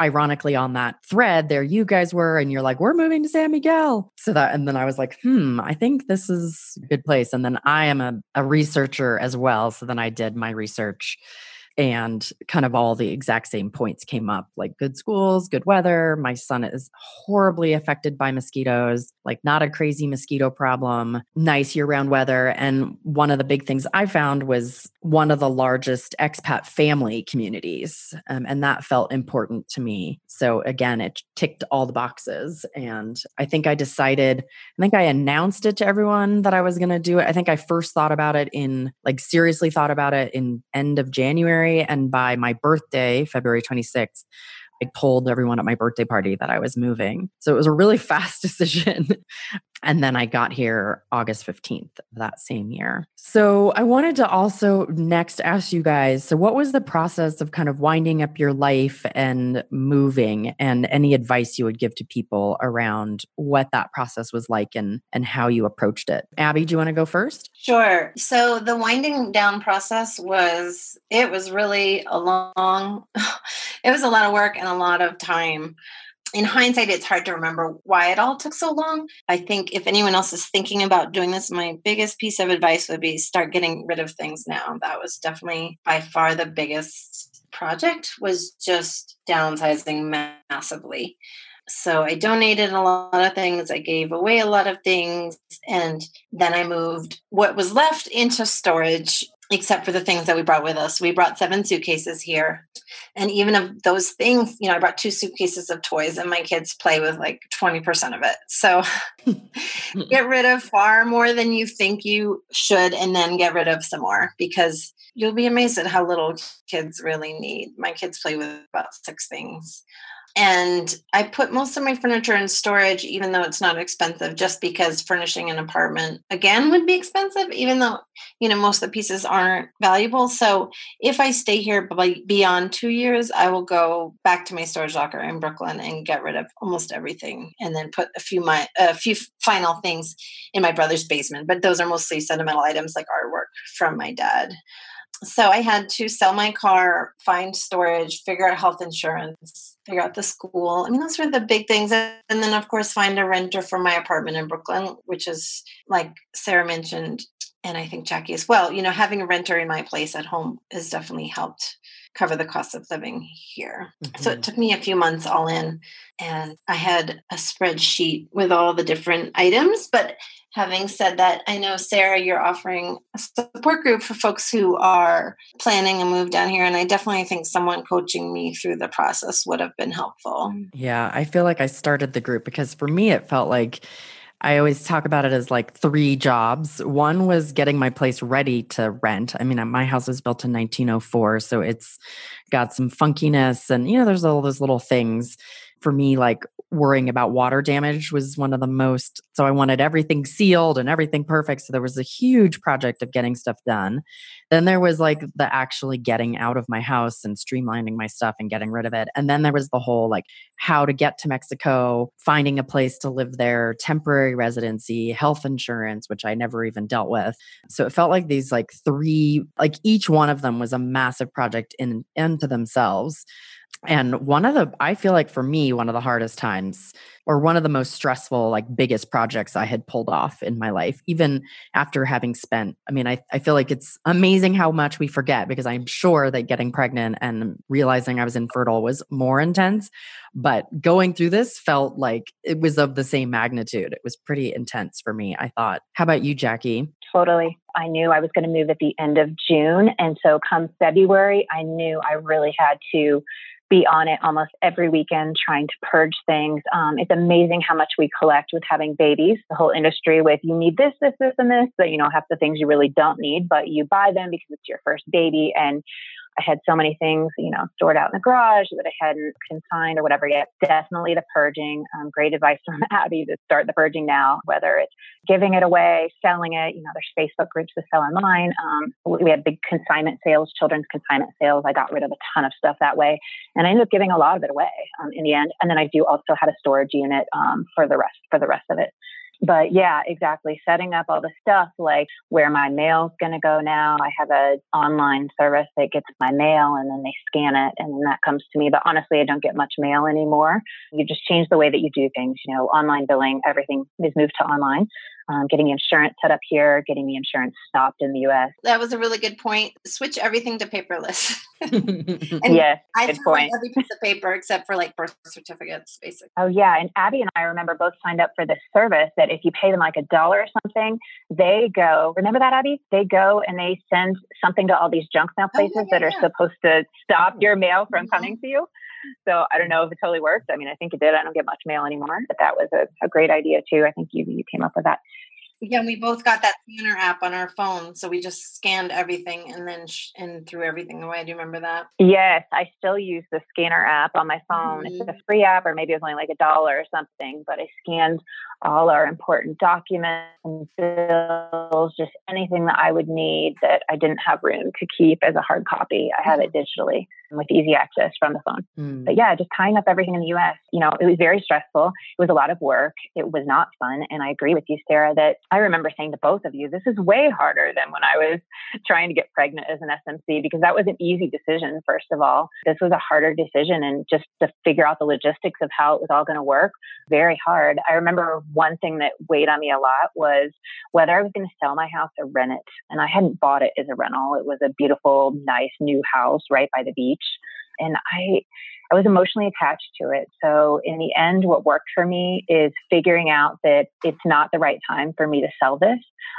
ironically on that thread there you guys were and you're like we're moving to san miguel. So that and then i was like hmm i think this is a good place. And then i am a, a researcher as well so then i did my research and kind of all the exact same points came up like good schools, good weather. My son is horribly affected by mosquitoes, like not a crazy mosquito problem, nice year round weather. And one of the big things I found was one of the largest expat family communities. Um, and that felt important to me. So again, it ticked all the boxes. And I think I decided, I think I announced it to everyone that I was going to do it. I think I first thought about it in, like, seriously thought about it in end of January January. And by my birthday, February 26th, I told everyone at my birthday party that I was moving. So it was a really <laughs> fast <laughs> decision. And then I got here August 15th of that same year. So I wanted to also next ask you guys so, what was the process of kind of winding up your life and moving, and any advice you would give to people around what that process was like and, and how you approached it? Abby, do you want to go first? Sure. So, the winding down process was, it was really a long, <sighs> it was a lot of work and a lot of time in hindsight, it's hard to remember why it all took so long. I think if anyone else is thinking about doing this, my biggest piece of advice would be start getting rid of things now. That was definitely by far the biggest project was just downsizing massively. So I donated a lot of things, I gave away a lot of things, and then I moved what was left into storage except for the things that we brought with us. We brought seven suitcases here. And even of those things, you know, I brought two suitcases of toys and my kids play with like 20% of it. So <laughs> get rid of far more than you think you should and then get rid of some more because you'll be amazed at how little kids really need. My kids play with about six things. And I put most of my furniture in storage, even though it's not expensive, just because furnishing an apartment again would be expensive, even though, you know, most of the pieces aren't valuable. So if I stay here beyond two years, I will go back to my storage locker in Brooklyn and get rid of almost everything and then put a few my a few final things in my brother's basement. But those are mostly sentimental items like artwork from my dad so I had to sell my car, find storage, figure out health insurance, figure out the school. I mean, those were the big things. And then, of course, find a renter for my apartment in Brooklyn, which is like Sarah mentioned, and I think Jackie as well. You know, having a renter in my place at home has definitely helped cover the cost of living here. Mm-hmm. So it mm-hmm. took me a few months all in, and I had a spreadsheet with all the different items. But having said that, I know Sarah, you're offering a support group for folks who are planning a move down here, and I definitely think someone coaching me through the process would have been helpful. Yeah, I feel like I started the group because for me, it felt like I always talk about it as like three jobs. One was getting my place ready to rent. I mean, uh, my house was built in 1904, so it's got some funkiness and, you know, there's all those little things for me, like worrying about water damage was one of the most. So I wanted everything sealed and everything perfect. So there was a huge project of getting stuff done. Then there was like the actually getting out of my house and streamlining my stuff and getting rid of it. And then there was the whole like how to get to Mexico, finding a place to live there, temporary residency, health insurance, which I never even dealt with. So it felt like these like three, like each one of them was a massive project in into themselves. And one of the, I feel like for me, one of the hardest times or one of the most stressful, like biggest projects I had pulled off in my life, even after having spent, I mean, I, I feel like it's amazing how much we forget because I'm sure that getting pregnant and realizing I was infertile was more intense. But going through this felt like it was of the same magnitude. It was pretty intense for me, I thought. How about you, Jackie? Totally. I knew I was going to move at the end of June. And so come February, I knew I really had to be on it almost every weekend trying to purge things. Um, it's amazing how much we collect with having babies. The whole industry with you need this, this, this, and this, but you know, half the things you really don't need, but you buy them because it's your first baby. And I had so many things, you know, stored out in the garage that I hadn't consigned or whatever yet. Definitely the purging. Um, great advice from <laughs> Abby to start the purging now, whether it's giving it away, selling it. You know, there's Facebook groups to sell online. Um, we had big consignment sales, children's consignment sales. I got rid of a ton of stuff that way, and I ended up giving a lot of it away um, in the end. And then I do also had a storage unit um, for the rest for the rest of it but yeah, exactly. Setting up all the stuff like where my mail's going to go now. I have a online service that gets my mail and then they scan it and then that comes to me. But honestly, I don't get much mail anymore. You just change the way that you do things. You know, online billing, everything is moved to online um, getting insurance set up here, getting the insurance stopped in the U.S. That was a really good point. Switch everything to paperless. <laughs> yes, I good point. every piece of paper except for like birth certificates, basically. Oh yeah, and Abby and I remember both signed up for this service that if you pay them like a dollar or something, they go. Remember that, Abby? They go and they send something to all these junk mail places oh, yeah, yeah, that are supposed to stop your mail from mm-hmm. coming to you. So I don't know if it totally worked. I mean, I think it did. I don't get much mail anymore, but that was a, a great idea too. I think you you came up with that. Yeah, we both got that scanner app on our phone, so we just scanned everything and then sh- and threw everything away. Do you remember that? Yes, I still use the scanner app on my phone. Mm-hmm. It's a free app, or maybe it was only like a dollar or something. But I scanned all our important documents and bills, just anything that I would need that I didn't have room to keep as a hard copy. I have it mm-hmm. Digitally with easy access from the phone. Mm. But yeah, just tying up everything in the US, you know, it was very stressful. It was a lot of work. It was not fun. And I agree with you, Sarah, that I remember saying to both of you, this is way harder than when I was trying to get pregnant as an SMC because that was an easy decision, first of all. This was a harder decision. And just to figure out the logistics of how it was all going to work, very hard. I remember one thing that weighed on me a lot was whether I was going to sell my house or rent it. And I hadn't bought it as a rental. It was a beautiful, nice new house right by the beach and I I was emotionally attached to it. So in the end, what worked for me is figuring out that it's not the right time for me to sell this,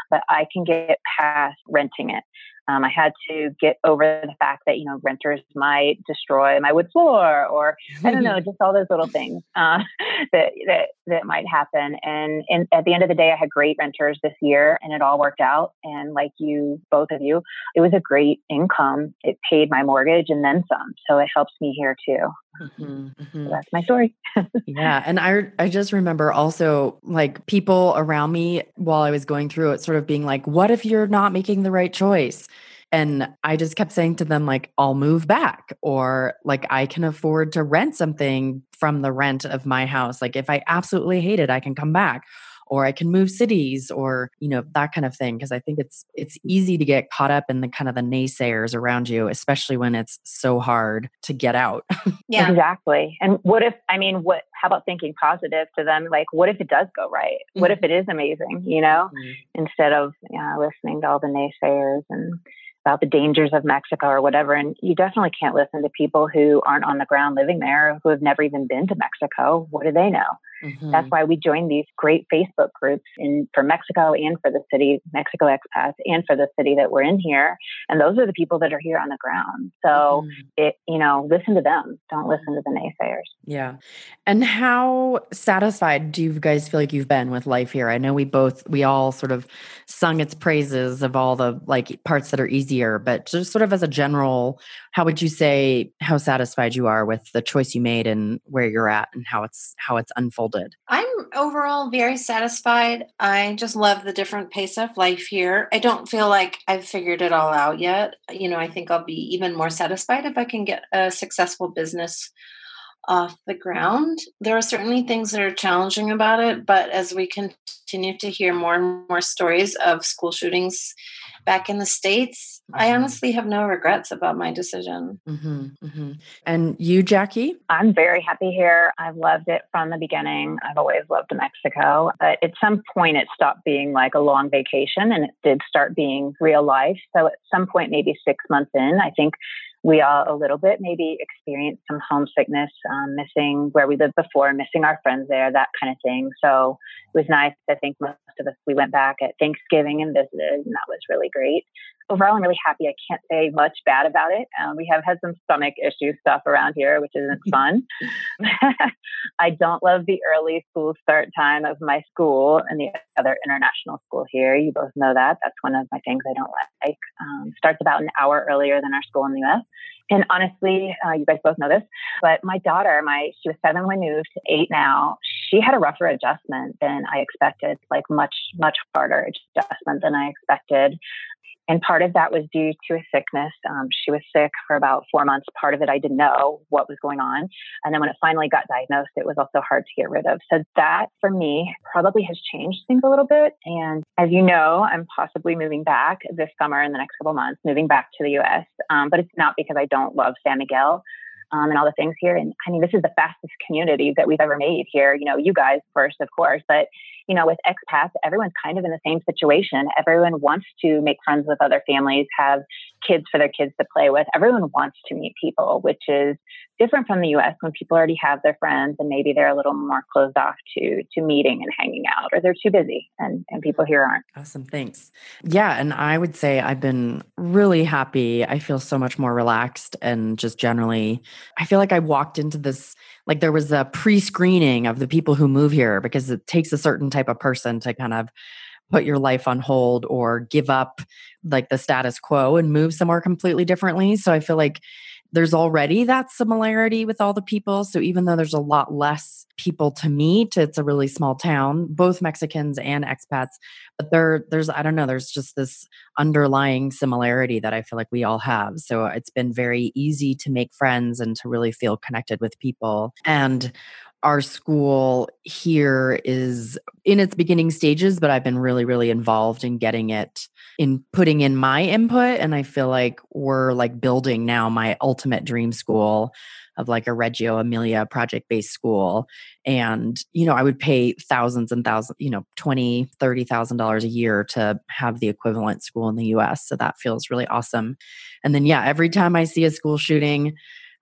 but I can get past renting it. Um, I had to get over the fact that you know renters might destroy my wood floor, or I don't know, <laughs> just all those little things uh, <laughs> that that that might happen. And and at the end of the day, I had great renters this year, and it all worked out. And like you, both of you, it was a great income. It paid my mortgage and then some, so it helps me here too. Mm-hmm, mm-hmm. So that's my story. <laughs> yeah, and I I just remember also like people around me while I was going through it, sort of being like, "What if you're not making the right choice?" And I just kept saying to them, like, I'll move back, or like, I can afford to rent something from the rent of my house. Like, if I absolutely hate it, I can come back or I can move cities or you know that kind of thing because I think it's it's easy to get caught up in the kind of the naysayers around you especially when it's so hard to get out. yeah. Exactly. And what if I mean what how about thinking positive to them like what if it does go right? Mm-hmm. What if mm-hmm. it is amazing, you know? Mm-hmm. Instead of you know, listening to all the naysayers and about the dangers of Mexico or whatever. And you definitely can't listen to people who aren't on the ground living there, who have never even been to Mexico. What do they know? Mm-hmm. That's why we joined these great Facebook groups in for Mexico and for the city, Mexico expats, and for the city that we're in here. And those are the people that are here on the ground. So mm-hmm. it, you know, listen to them. Don't listen to the naysayers. Yeah. And how satisfied do you guys feel like you've been with life here? I know we both we all sort of sung its praises of all the like parts that are easier, but just sort of as a general, how would you say how satisfied you are with the choice you made and where you're at and how it's how it's unfolded? Unfolded? I'm overall very satisfied. I just love the different pace of life here. I don't feel like I've figured it all out yet. You know, I think I'll be even more satisfied if I can get a successful business off the ground. There are certainly things that are challenging about it, but as we continue to hear more and more stories of school shootings back in the States. I honestly have no regrets about my decision. Mm-hmm, mm-hmm. And you, Jackie? I'm very happy here. I've loved it from the beginning. I've always loved Mexico. But at some point, it stopped being like a long vacation and it did start being real life. So at some point, maybe six months in, I think we all a little bit maybe experienced some homesickness, um, missing where we lived before, missing our friends there, that kind of thing. So it was nice. I think most of us, we went back at Thanksgiving and visited, and that was really great overall, I'm really happy. I can't say much bad about it. Um, we have had some stomach issue stuff around here, which isn't <laughs> fun. <laughs> I don't love the early school start time of my school and the other international school here. You both know that. That's one of my things I don't like. Um, starts about an hour earlier than our school in the US. And honestly, uh, you guys both know this, but my daughter, my she was seven when we moved to eight now. She had a rougher adjustment than I expected, like much much harder adjustment than I expected. And part of that was due to a sickness. Um, she was sick for about four months. Part of it, I didn't know what was going on. And then when it finally got diagnosed, it was also hard to get rid of. So that for me probably has changed things a little bit. And as you know, I'm possibly moving back this summer in the next couple months, moving back to the US. Um, but it's not because I don't love San Miguel um, and all the things here. And I mean, this is the fastest community that we've ever made here. You know, you guys first, of course, but you know, with expats, everyone's kind of in the same situation. Everyone wants to make friends with other families, have kids for their kids to play with. Everyone wants to meet people, which is different from the US when people already have their friends and maybe they're a little more closed off to to meeting and hanging out or they're too busy and, and people mm-hmm. here aren't. Awesome. Thanks. Yeah. And I would say I've been really happy. I feel so much more relaxed and just generally I feel like I walked into this like there was a pre-screening of the people who move here because it takes a certain type of person to kind of put your life on hold or give up like the status quo and move somewhere completely differently. So I feel like there's already that similarity with all the people. So even though there's a lot less people to meet, it's a really small town, both Mexicans and expats, but there there's I don't know, there's just this underlying similarity that I feel like we all have. So it's been very easy to make friends and to really feel connected with people. And our school here is in its beginning stages, but I've been really, really involved in getting it, in putting in my input. And I feel like we're like building now my ultimate dream school of like a Reggio Emilia project based school. And, you know, I would pay thousands and thousands, you know, twenty, thirty thousand dollars a year to have the equivalent school in the US. So that feels really awesome. And then yeah, every time I see a school shooting,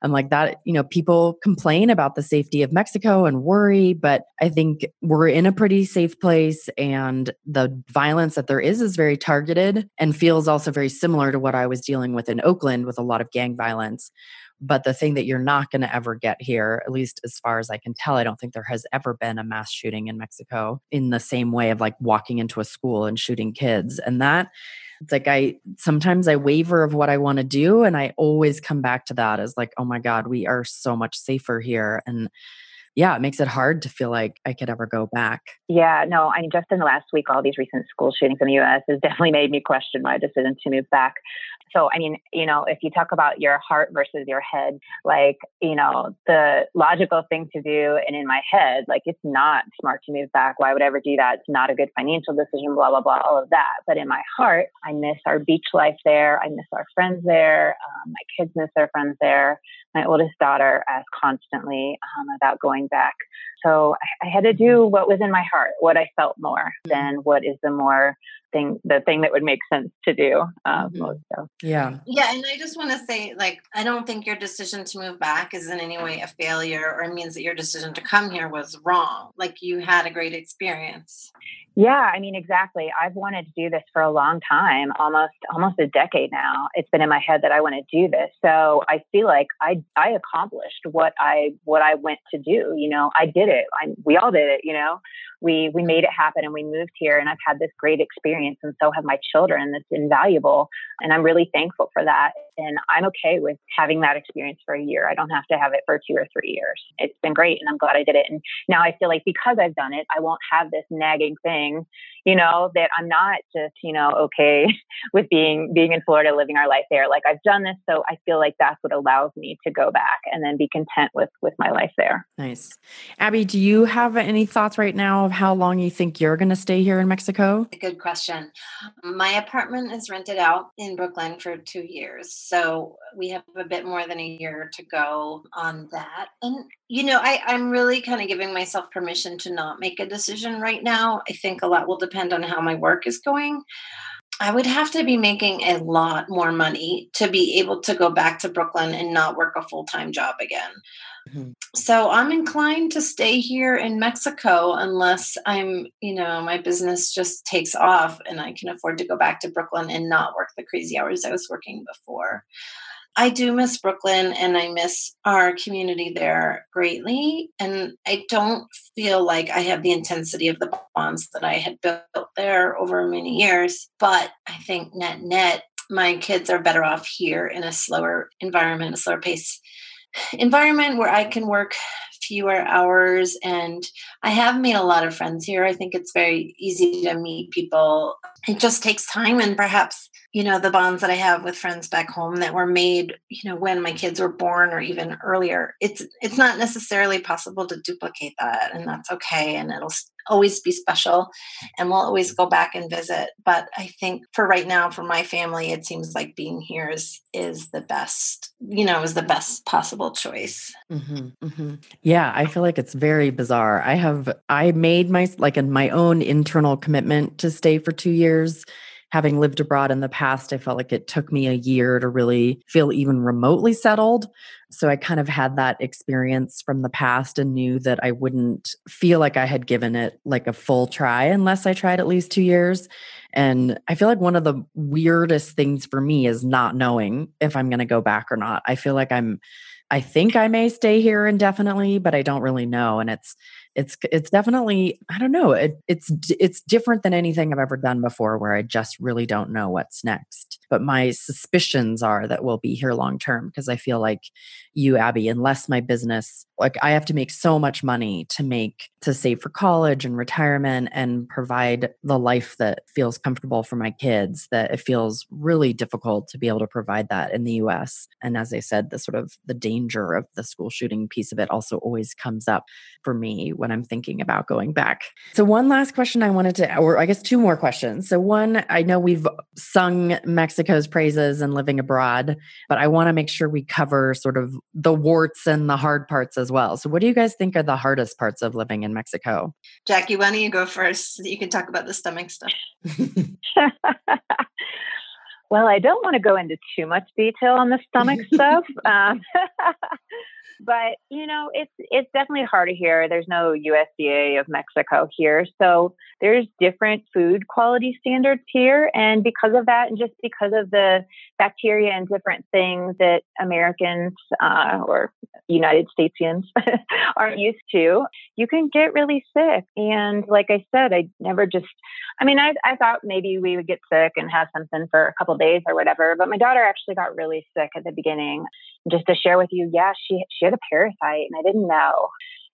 I'm like that, you know, people complain about the safety of Mexico and worry, but I think we're in a pretty safe place and the violence that there is is very targeted and feels also very similar to what I was dealing with in Oakland with a lot of gang violence. But the thing that you're not going to ever get here, at least as far as I can tell, I don't think there has ever been a mass shooting in Mexico in the same way of like walking into a school and shooting kids. And that it's like I sometimes I waver of what I want to do and I always come back to that as like, oh my God, we are so much safer here. And yeah, it makes it hard to feel like I could ever go back. Yeah, no, I mean, just in the last week, all these recent school shootings in the US has definitely made me question my decision to move back. So, I mean, you know, if you talk about your heart versus your head, like, you know, the logical thing to do, and in my head, like, it's not smart to move back. Why would I ever do that? It's not a good financial decision, blah, blah, blah, all of that. But in my heart, I miss our beach life there. I miss our friends there. Um, my kids miss their friends there. My oldest daughter asks constantly um, about going back. So I, I had to do what was in my heart, what I felt more than what is the more thing, the thing that would make sense to do uh, mm-hmm. most so. Yeah. Yeah. And I just want to say, like, I don't think your decision to move back is in any way a failure or means that your decision to come here was wrong. Like, you had a great experience. Yeah, I mean exactly. I've wanted to do this for a long time, almost almost a decade now. It's been in my head that I want to do this. So I feel like I I accomplished what I what I went to do, you know. I did it. I, we all did it, you know. We we made it happen and we moved here and I've had this great experience and so have my children. That's invaluable and I'm really thankful for that and I'm okay with having that experience for a year. I don't have to have it for 2 or 3 years. It's been great and I'm glad I did it. And now I feel like because I've done it, I won't have this nagging thing thing, you know, that I'm not just, you know, okay <laughs> with being being in Florida, living our life there. Like I've done this, so I feel like that's what allows me to go back and then be content with with my life there. Nice. Abby, do you have any thoughts right now of how long you think you're going to stay here in Mexico? Good question. My apartment is rented out in Brooklyn for 2 years. So we have a bit more than a year to go on that. And you know, I, I'm really kind of giving myself permission to not make a decision right now. I think a lot will depend on how my work is going. I would have to be making a lot more money to be able to go back to Brooklyn and not work a full time job again. Mm-hmm. So I'm inclined to stay here in Mexico unless I'm, you know, my business just takes off and I can afford to go back to Brooklyn and not work the crazy hours I was working before. I do miss Brooklyn and I miss our community there greatly. And I don't feel like I have the intensity of the bonds that I had built there over many years. But I think net net, my kids are better off here in a slower environment, a slower pace environment where I can work fewer hours and I have made a lot of friends here. I think it's very easy to meet people. It just takes time and perhaps you know the bonds that i have with friends back home that were made you know when my kids were born or even earlier it's it's not necessarily possible to duplicate that and that's okay and it'll always be special and we'll always go back and visit but i think for right now for my family it seems like being here is is the best you know is the best possible choice mm-hmm, mm-hmm. yeah i feel like it's very bizarre i have i made my like in my own internal commitment to stay for two years having lived abroad in the past, I felt like it took me a year to really feel even remotely settled. So I kind of had that experience from the past and knew that I wouldn't feel like I had given it like a full try unless I tried at least two years. And I feel like one of the weirdest things for me is not knowing if I'm going to go back or not. I feel like I'm, I think I may stay here indefinitely, but I don't really know. And it's, it's it's definitely I don't know it, it's it's different than anything I've ever done before where I just really don't know what's next. But my suspicions are that we'll be here long term because I feel like you, Abby, unless my business like I have to make so much money to make to save for college and retirement and provide the life that feels comfortable for my kids that it feels really difficult to be able to provide that in the US. And as I said, the sort of the danger of the school shooting piece of it also always comes up for me when I'm thinking about going back. So one last question I wanted to or I guess two more questions. So one, I know we've sung Mexico's praises and living abroad, but I want to make sure we cover sort of the warts and the hard parts as well. So what do you guys think are the hardest parts of living in Mexico? Jackie, why don't you go first? So you can talk about the stomach stuff. <laughs> <laughs> well, I don't want to go into too much detail on the stomach <laughs> stuff. Um, but you know it's it's definitely harder here there's no usda of mexico here so there's different food quality standards here and because of that and just because of the bacteria and different things that americans uh, or united statesians <laughs> aren't used to you can get really sick. And like i said i never just i mean i, I thought maybe we would get sick and have something for a couple days or whatever but my daughter actually got really sick at the beginning just to share with you yeah she she had a parasite and I didn't know.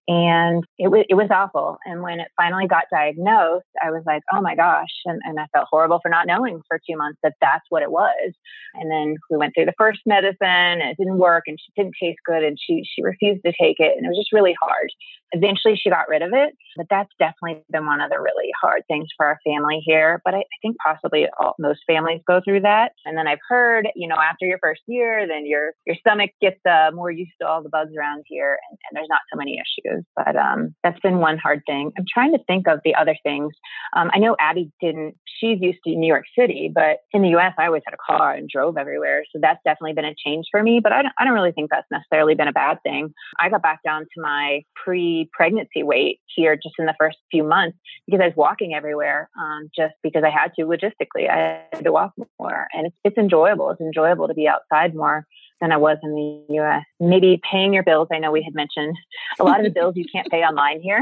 And it was it was awful. And when it finally got diagnosed, I was like, oh my gosh. And, and I felt horrible for not knowing for two months that that's what it was. And then we went through the first medicine and it didn't work and she didn't taste good and she she refused to take it. And it was just really hard. Eventually she got rid of it. But that's definitely been one of the really hard things for our family here. But I, I think possibly all, most families go through that. And then I've heard, you know, after your first year, then your your stomach gets uh, more used to all the bugs around here and, and there's not so many issues. But um, that's been one hard thing. I'm trying to think of the other things. Um, I know Abby didn't, she's used to New York City, but in the US, I always had a car and drove everywhere. So that's definitely been a change for me. But I don't, I don't really think that's necessarily been a bad thing. I got back down to my pre pregnancy weight here just in the first few months because I was walking everywhere um, just because I had to logistically. I had to walk more. And it's, it's enjoyable. It's enjoyable to be outside more than I was in the US. Maybe paying your bills. I know we had mentioned a lot of the bills you can't pay online here.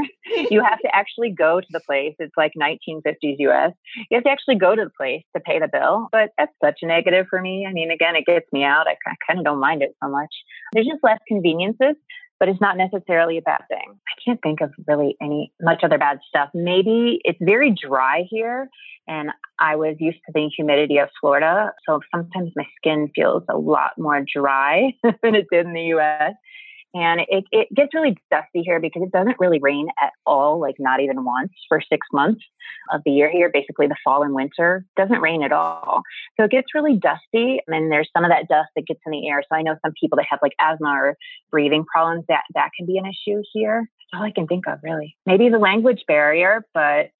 You have to actually go to the place. It's like 1950s US. You have to actually go to the place to pay the bill. But that's such a negative for me. I mean, again, it gets me out. I, I kind of don't mind it so much. There's just less conveniences but it's not necessarily a bad thing. I can't think of really any much other bad stuff. Maybe it's very dry here and I was used to the humidity of Florida. So sometimes my skin feels a lot more dry <laughs> than it did in the US. And it, it gets really dusty here because it doesn't really rain at all, like not even once for six months of the year here, basically the fall and winter. doesn't rain at all. So it gets really dusty. And there's some of that dust that gets in the air. So I know some people that have like asthma or breathing problems, that, that can be an issue here. That's all I can think of, really. Maybe the language barrier, but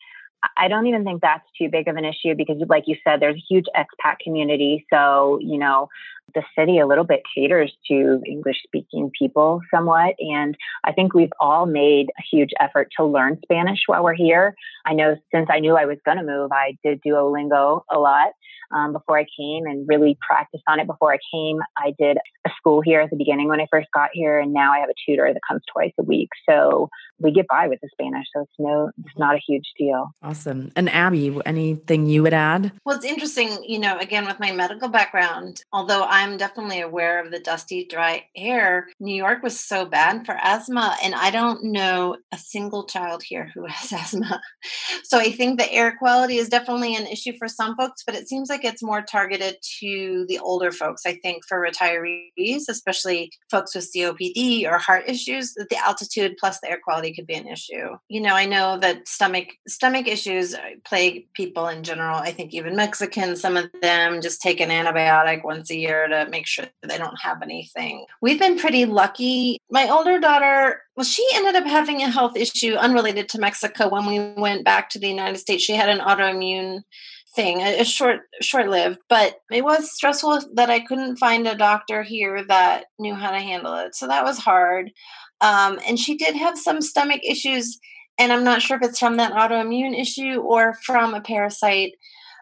I don't even think that's too big of an issue because, like you said, there's a huge expat community. So, you know, the city a little bit caters to English speaking people somewhat. And I think we've all made a huge effort to learn Spanish while we're here. I know since I knew I was going to move, I did Duolingo a lot um, before I came and really practiced on it before I came. I did a school here at the beginning when I first got here, and now I have a tutor that comes twice a week. So we get by with the Spanish. So it's no, it's not a huge deal. Awesome. And Abby, anything you would add? Well, it's interesting, you know, again, with my medical background, although I'm definitely aware of the dusty, dry air, New York was so bad for asthma. And I don't know a single child here who <laughs> has asthma. So I think the air quality is definitely an issue for some folks, but it seems like it's more targeted to the older folks. I think for retirees, especially folks with COPD or heart issues, the altitude plus the air quality could be an issue. You know, I know that stomach stomach issues uh, plague people in general. I think even Mexicans, some of them just take an antibiotic once a year to make sure they don't have anything. We've been pretty lucky. My older daughter, well, she ended up having a health issue unrelated to Mexico when we went back to the United States. She had an autoimmune thing a short short lived but it was stressful that i couldn't find a doctor here that knew how to handle it so that was hard um, and she did have some stomach issues and i'm not sure if it's from that autoimmune issue or from a parasite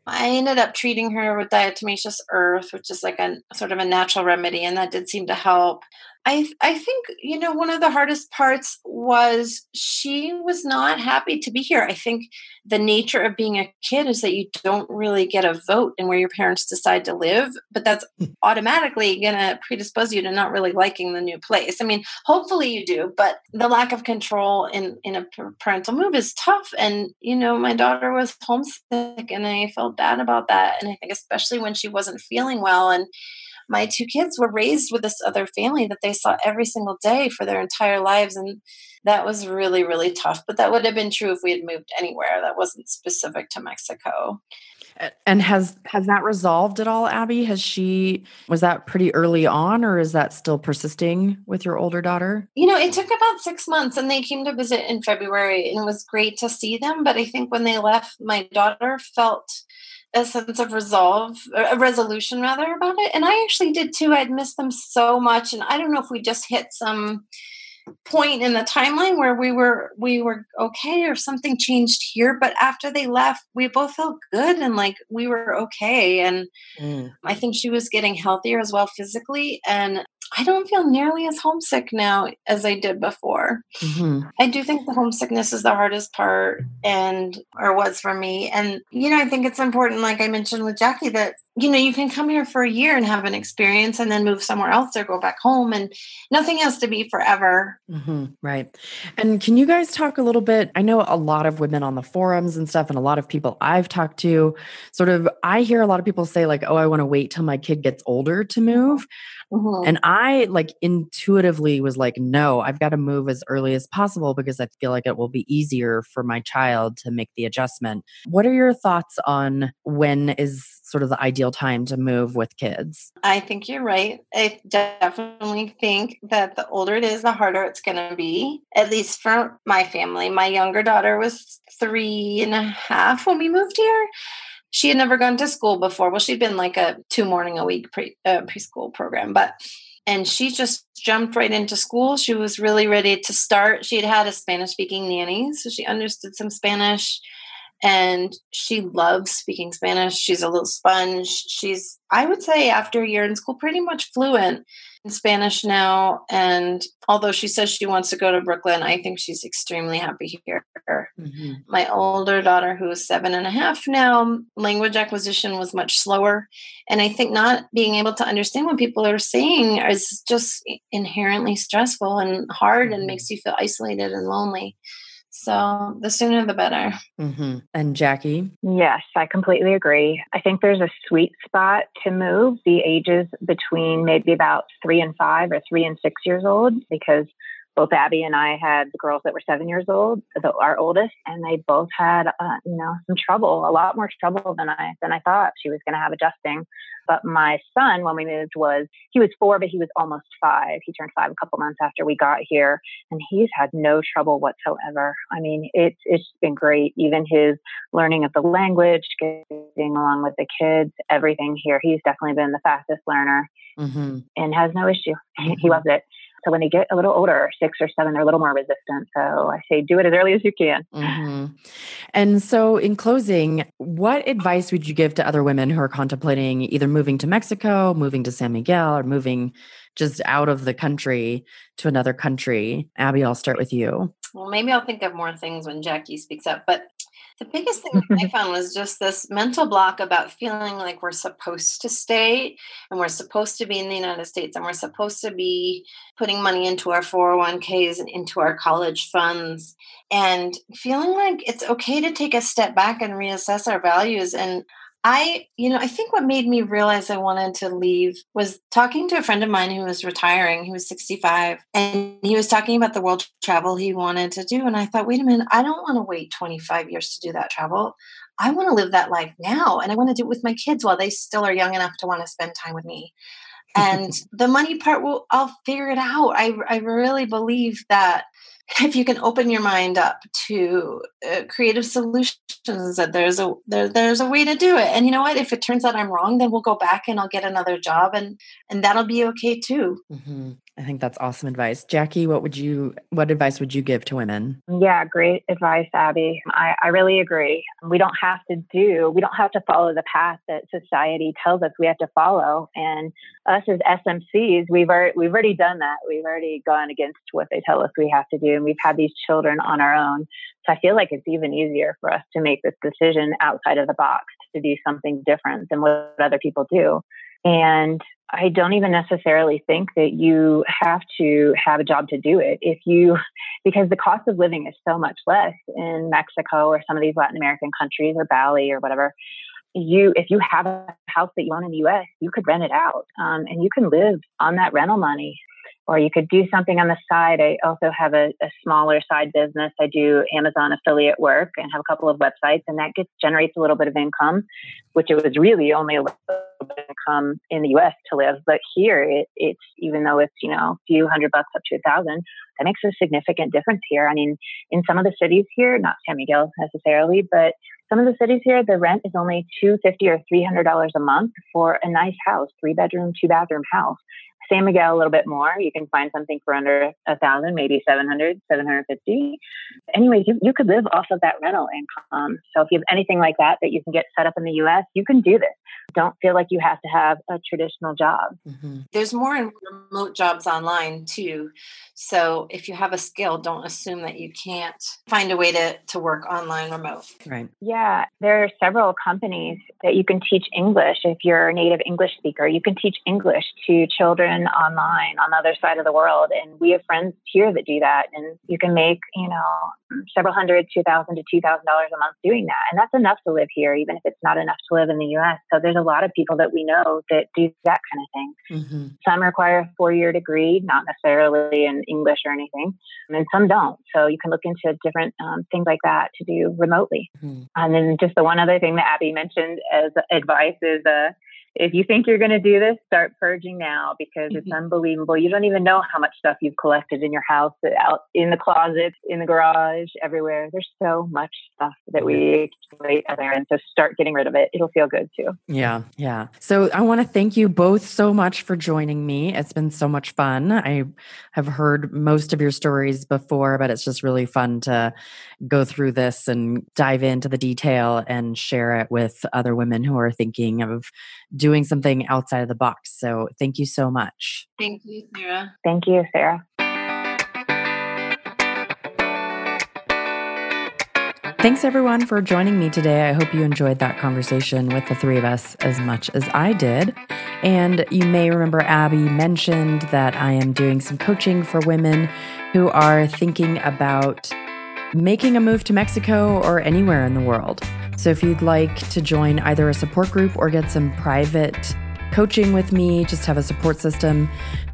I ended up treating her with diatomaceous earth, which is like a sort of a natural remedy, and that did seem to help. I I think you know one of the hardest parts was she was not happy to be here. I think the nature of being a kid is that you don't really get a vote in where your parents decide to live, but that's hmm. automatically going to predispose you to not really liking the new place. I mean, hopefully you do, but the lack of control in in a parental move is tough and you know, my daughter was homesick and I felt bad about that and I think especially when she wasn't feeling well and my two kids were raised with this other family that they saw every single day for their entire lives and that was really really tough but that would have been true if we had moved anywhere that wasn't specific to mexico. And has has that resolved at all abby? Has she was that pretty early on or is that still persisting with your older daughter? You know it took about six months and they came to visit in february and it was great to see them but i think when they left my daughter felt a sense of resolve, a resolution rather about it. And I actually did too. I'd missed them so much. And I don't know if we just hit some point in the timeline where we were we were okay or something changed here but after they left we both felt good and like we were okay and mm. i think she was getting healthier as well physically and I don't feel nearly as homesick now as I did before. Mm-hmm. I do think the homesickness is the hardest part, and or was for me. And you know, I think it's important, like I mentioned with Jackie, that you know you can come here for a year and have an experience, and then move somewhere else or go back home, and nothing has to be forever. Mm-hmm. Right. And can you guys talk a little bit? I know a lot of women on the forums and stuff, and a lot of people I've talked to. Sort of, I hear a lot of people say like, "Oh, I want to wait till my kid gets older to move." Mm-hmm. And I like intuitively was like, no, I've got to move as early as possible because I feel like it will be easier for my child to make the adjustment. What are your thoughts on when is sort of the ideal time to move with kids? I think you're right. I definitely think that the older it is, the harder it's going to be, at least for my family. My younger daughter was three and a half when we moved here she had never gone to school before. Well, she'd been like a two morning a week pre, uh, preschool program, but and she just jumped right into school. She was really ready to start. She had had a Spanish speaking nanny, so she understood some Spanish and she loves speaking Spanish. She's a little sponge. She's, I would say, after a year in school, pretty much fluent Spanish now. And although she says she wants to go to Brooklyn, I think she's extremely happy here. Mm-hmm. My older daughter, who is seven and a half now, language acquisition was much slower. And I think not being able to understand what people are saying is just inherently stressful and hard and mm-hmm. makes you feel isolated and lonely. So the sooner the better. Mm-hmm. And Jackie? Yes, I completely agree. I think there's a sweet spot to move the ages between maybe about three and five or three and six years old because both Abby and I had the girls that were seven years old, the, our oldest, and they both had, uh, you know, some trouble, a lot more trouble than I than I thought she was going to have adjusting. But my son, when we moved, was he was four, but he was almost five. He turned five a couple months after we got here, and he's had no trouble whatsoever. I mean, it's it's been great. Even his learning of the language, getting along with the kids, everything here. He's definitely been the fastest learner, mm-hmm. and has no issue. <laughs> he loves it. So when they get a little older, six or seven, they're a little more resistant. So I say do it as early as you can. Mm-hmm. And so, in closing, what advice would you give to other women who are contemplating either moving to Mexico, moving to San Miguel, or moving just out of the country to another country? Abby, I'll start with you. Well, maybe I'll think of more things when Jackie speaks up. But the biggest thing I found was just this mental block about feeling like we're supposed to stay and we're supposed to be in the United States and we're supposed to be putting money into our 401ks and into our college funds and feeling like it's okay to take a step back and reassess our values and I, you know, I think what made me realize I wanted to leave was talking to a friend of mine who was retiring. He was 65 and he was talking about the world travel he wanted to do. And I thought, wait a minute, I don't want to wait 25 years to do that travel. I want to live that life now. And I want to do it with my kids while they still are young enough to want to spend time with me. And <laughs> the money part will, I'll figure it out. I, I really believe that if you can open your mind up to uh, creative solutions that there's a there, there's a way to do it. And you know what? If it turns out i'm wrong then we'll go back and i'll get another job and and that'll be okay too. Mm-hmm. I think that's awesome advice. Jackie, what would you what advice would you give to women? Yeah, great advice, Abby. I, I really agree. We don't have to do, we don't have to follow the path that society tells us we have to follow. And us as SMCs, we've already, we've already done that. We've already gone against what they tell us we have to do. And we've had these children on our own. So I feel like it's even easier for us to make this decision outside of the box to do something different than what other people do. And I don't even necessarily think that you have to have a job to do it. If you, <laughs> because the cost of living is so much less in Mexico or some of these Latin American countries or Bali or whatever. You, if you have a house that you own in the U.S., you could rent it out, um, and you can live on that rental money or you could do something on the side. I also have a, a, smaller side business. I do Amazon affiliate work and have a couple of websites, and that gets generates a little bit of income, which it was really only a little income in the U.S. to live, but here it, it's even though it's you know a few hundred bucks up to a thousand, that makes a significant difference here. I mean, in some of the cities here, not San Miguel necessarily, but some of the cities here, the rent is only two fifty or three hundred dollars a month for a nice house, three bedroom, two bathroom house. San Miguel a little bit more. You can find something for under a thousand, maybe 700, 750. Anyways, you, you could live off of that rental income. So if you have anything like that that you can get set up in the US, you can do this. Don't feel like you have to have a traditional job. Mm-hmm. There's more and remote jobs online too. So if you have a skill, don't assume that you can't find a way to, to work online remote. Right. Yeah. There are several companies that you can teach English if you're a native English speaker. You can teach English to children online on the other side of the world. And we have friends here that do that. And you can make, you know, several hundred, two thousand to two thousand dollars a month doing that. And that's enough to live here, even if it's not enough to live in the US. So there's a lot of people that we know that do that kind of thing. Mm-hmm. Some require a four year degree, not necessarily in English or anything, and some don't. So you can look into different um, things like that to do remotely. Mm-hmm. And then just the one other thing that Abby mentioned as advice is uh, if you think you're going to do this, start purging now because mm-hmm. it's unbelievable. You don't even know how much stuff you've collected in your house, out in the closets, in the garage, everywhere. There's so much stuff that we accumulate there, and so start getting rid of it. It'll feel good too. Yeah, yeah. So I want to thank you both so much for joining me. It's been so much fun. I have heard most of your stories before, but it's just really fun to go through this and dive into the detail and share it with other women who are thinking of doing something outside of the box. So thank you so much. Thank you, Sarah. Thank you, Sarah. Thanks everyone for joining me today. I hope you enjoyed that conversation with the three of us as much as I did. And you may remember Abby mentioned that I am doing some coaching for women who are thinking about making a move to Mexico or anywhere in the world. So if you'd like to join either a support group or get some private coaching with me, just have a support system,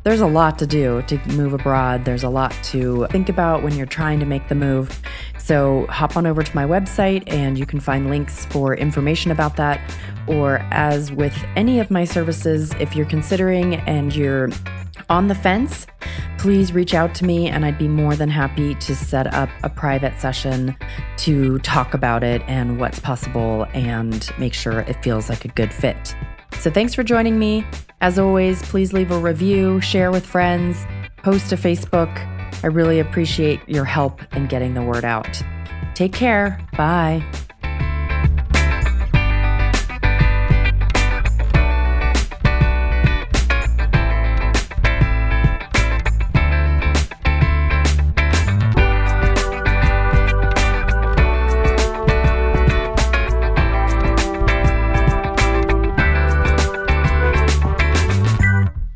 there's a lot to do to move abroad. There's a lot to think about when you're trying to make the move. So hop on over to my website and you can find links for information about that. Or, as with any of my services, if you're considering and you're on the fence, please reach out to me and I'd be more than happy to set up a private session to talk about it and what's possible and make sure it feels like a good fit. So thanks for joining me. As always, please leave a review, share with friends, post to Facebook. I really appreciate your help in getting the word out. Take care. Bye.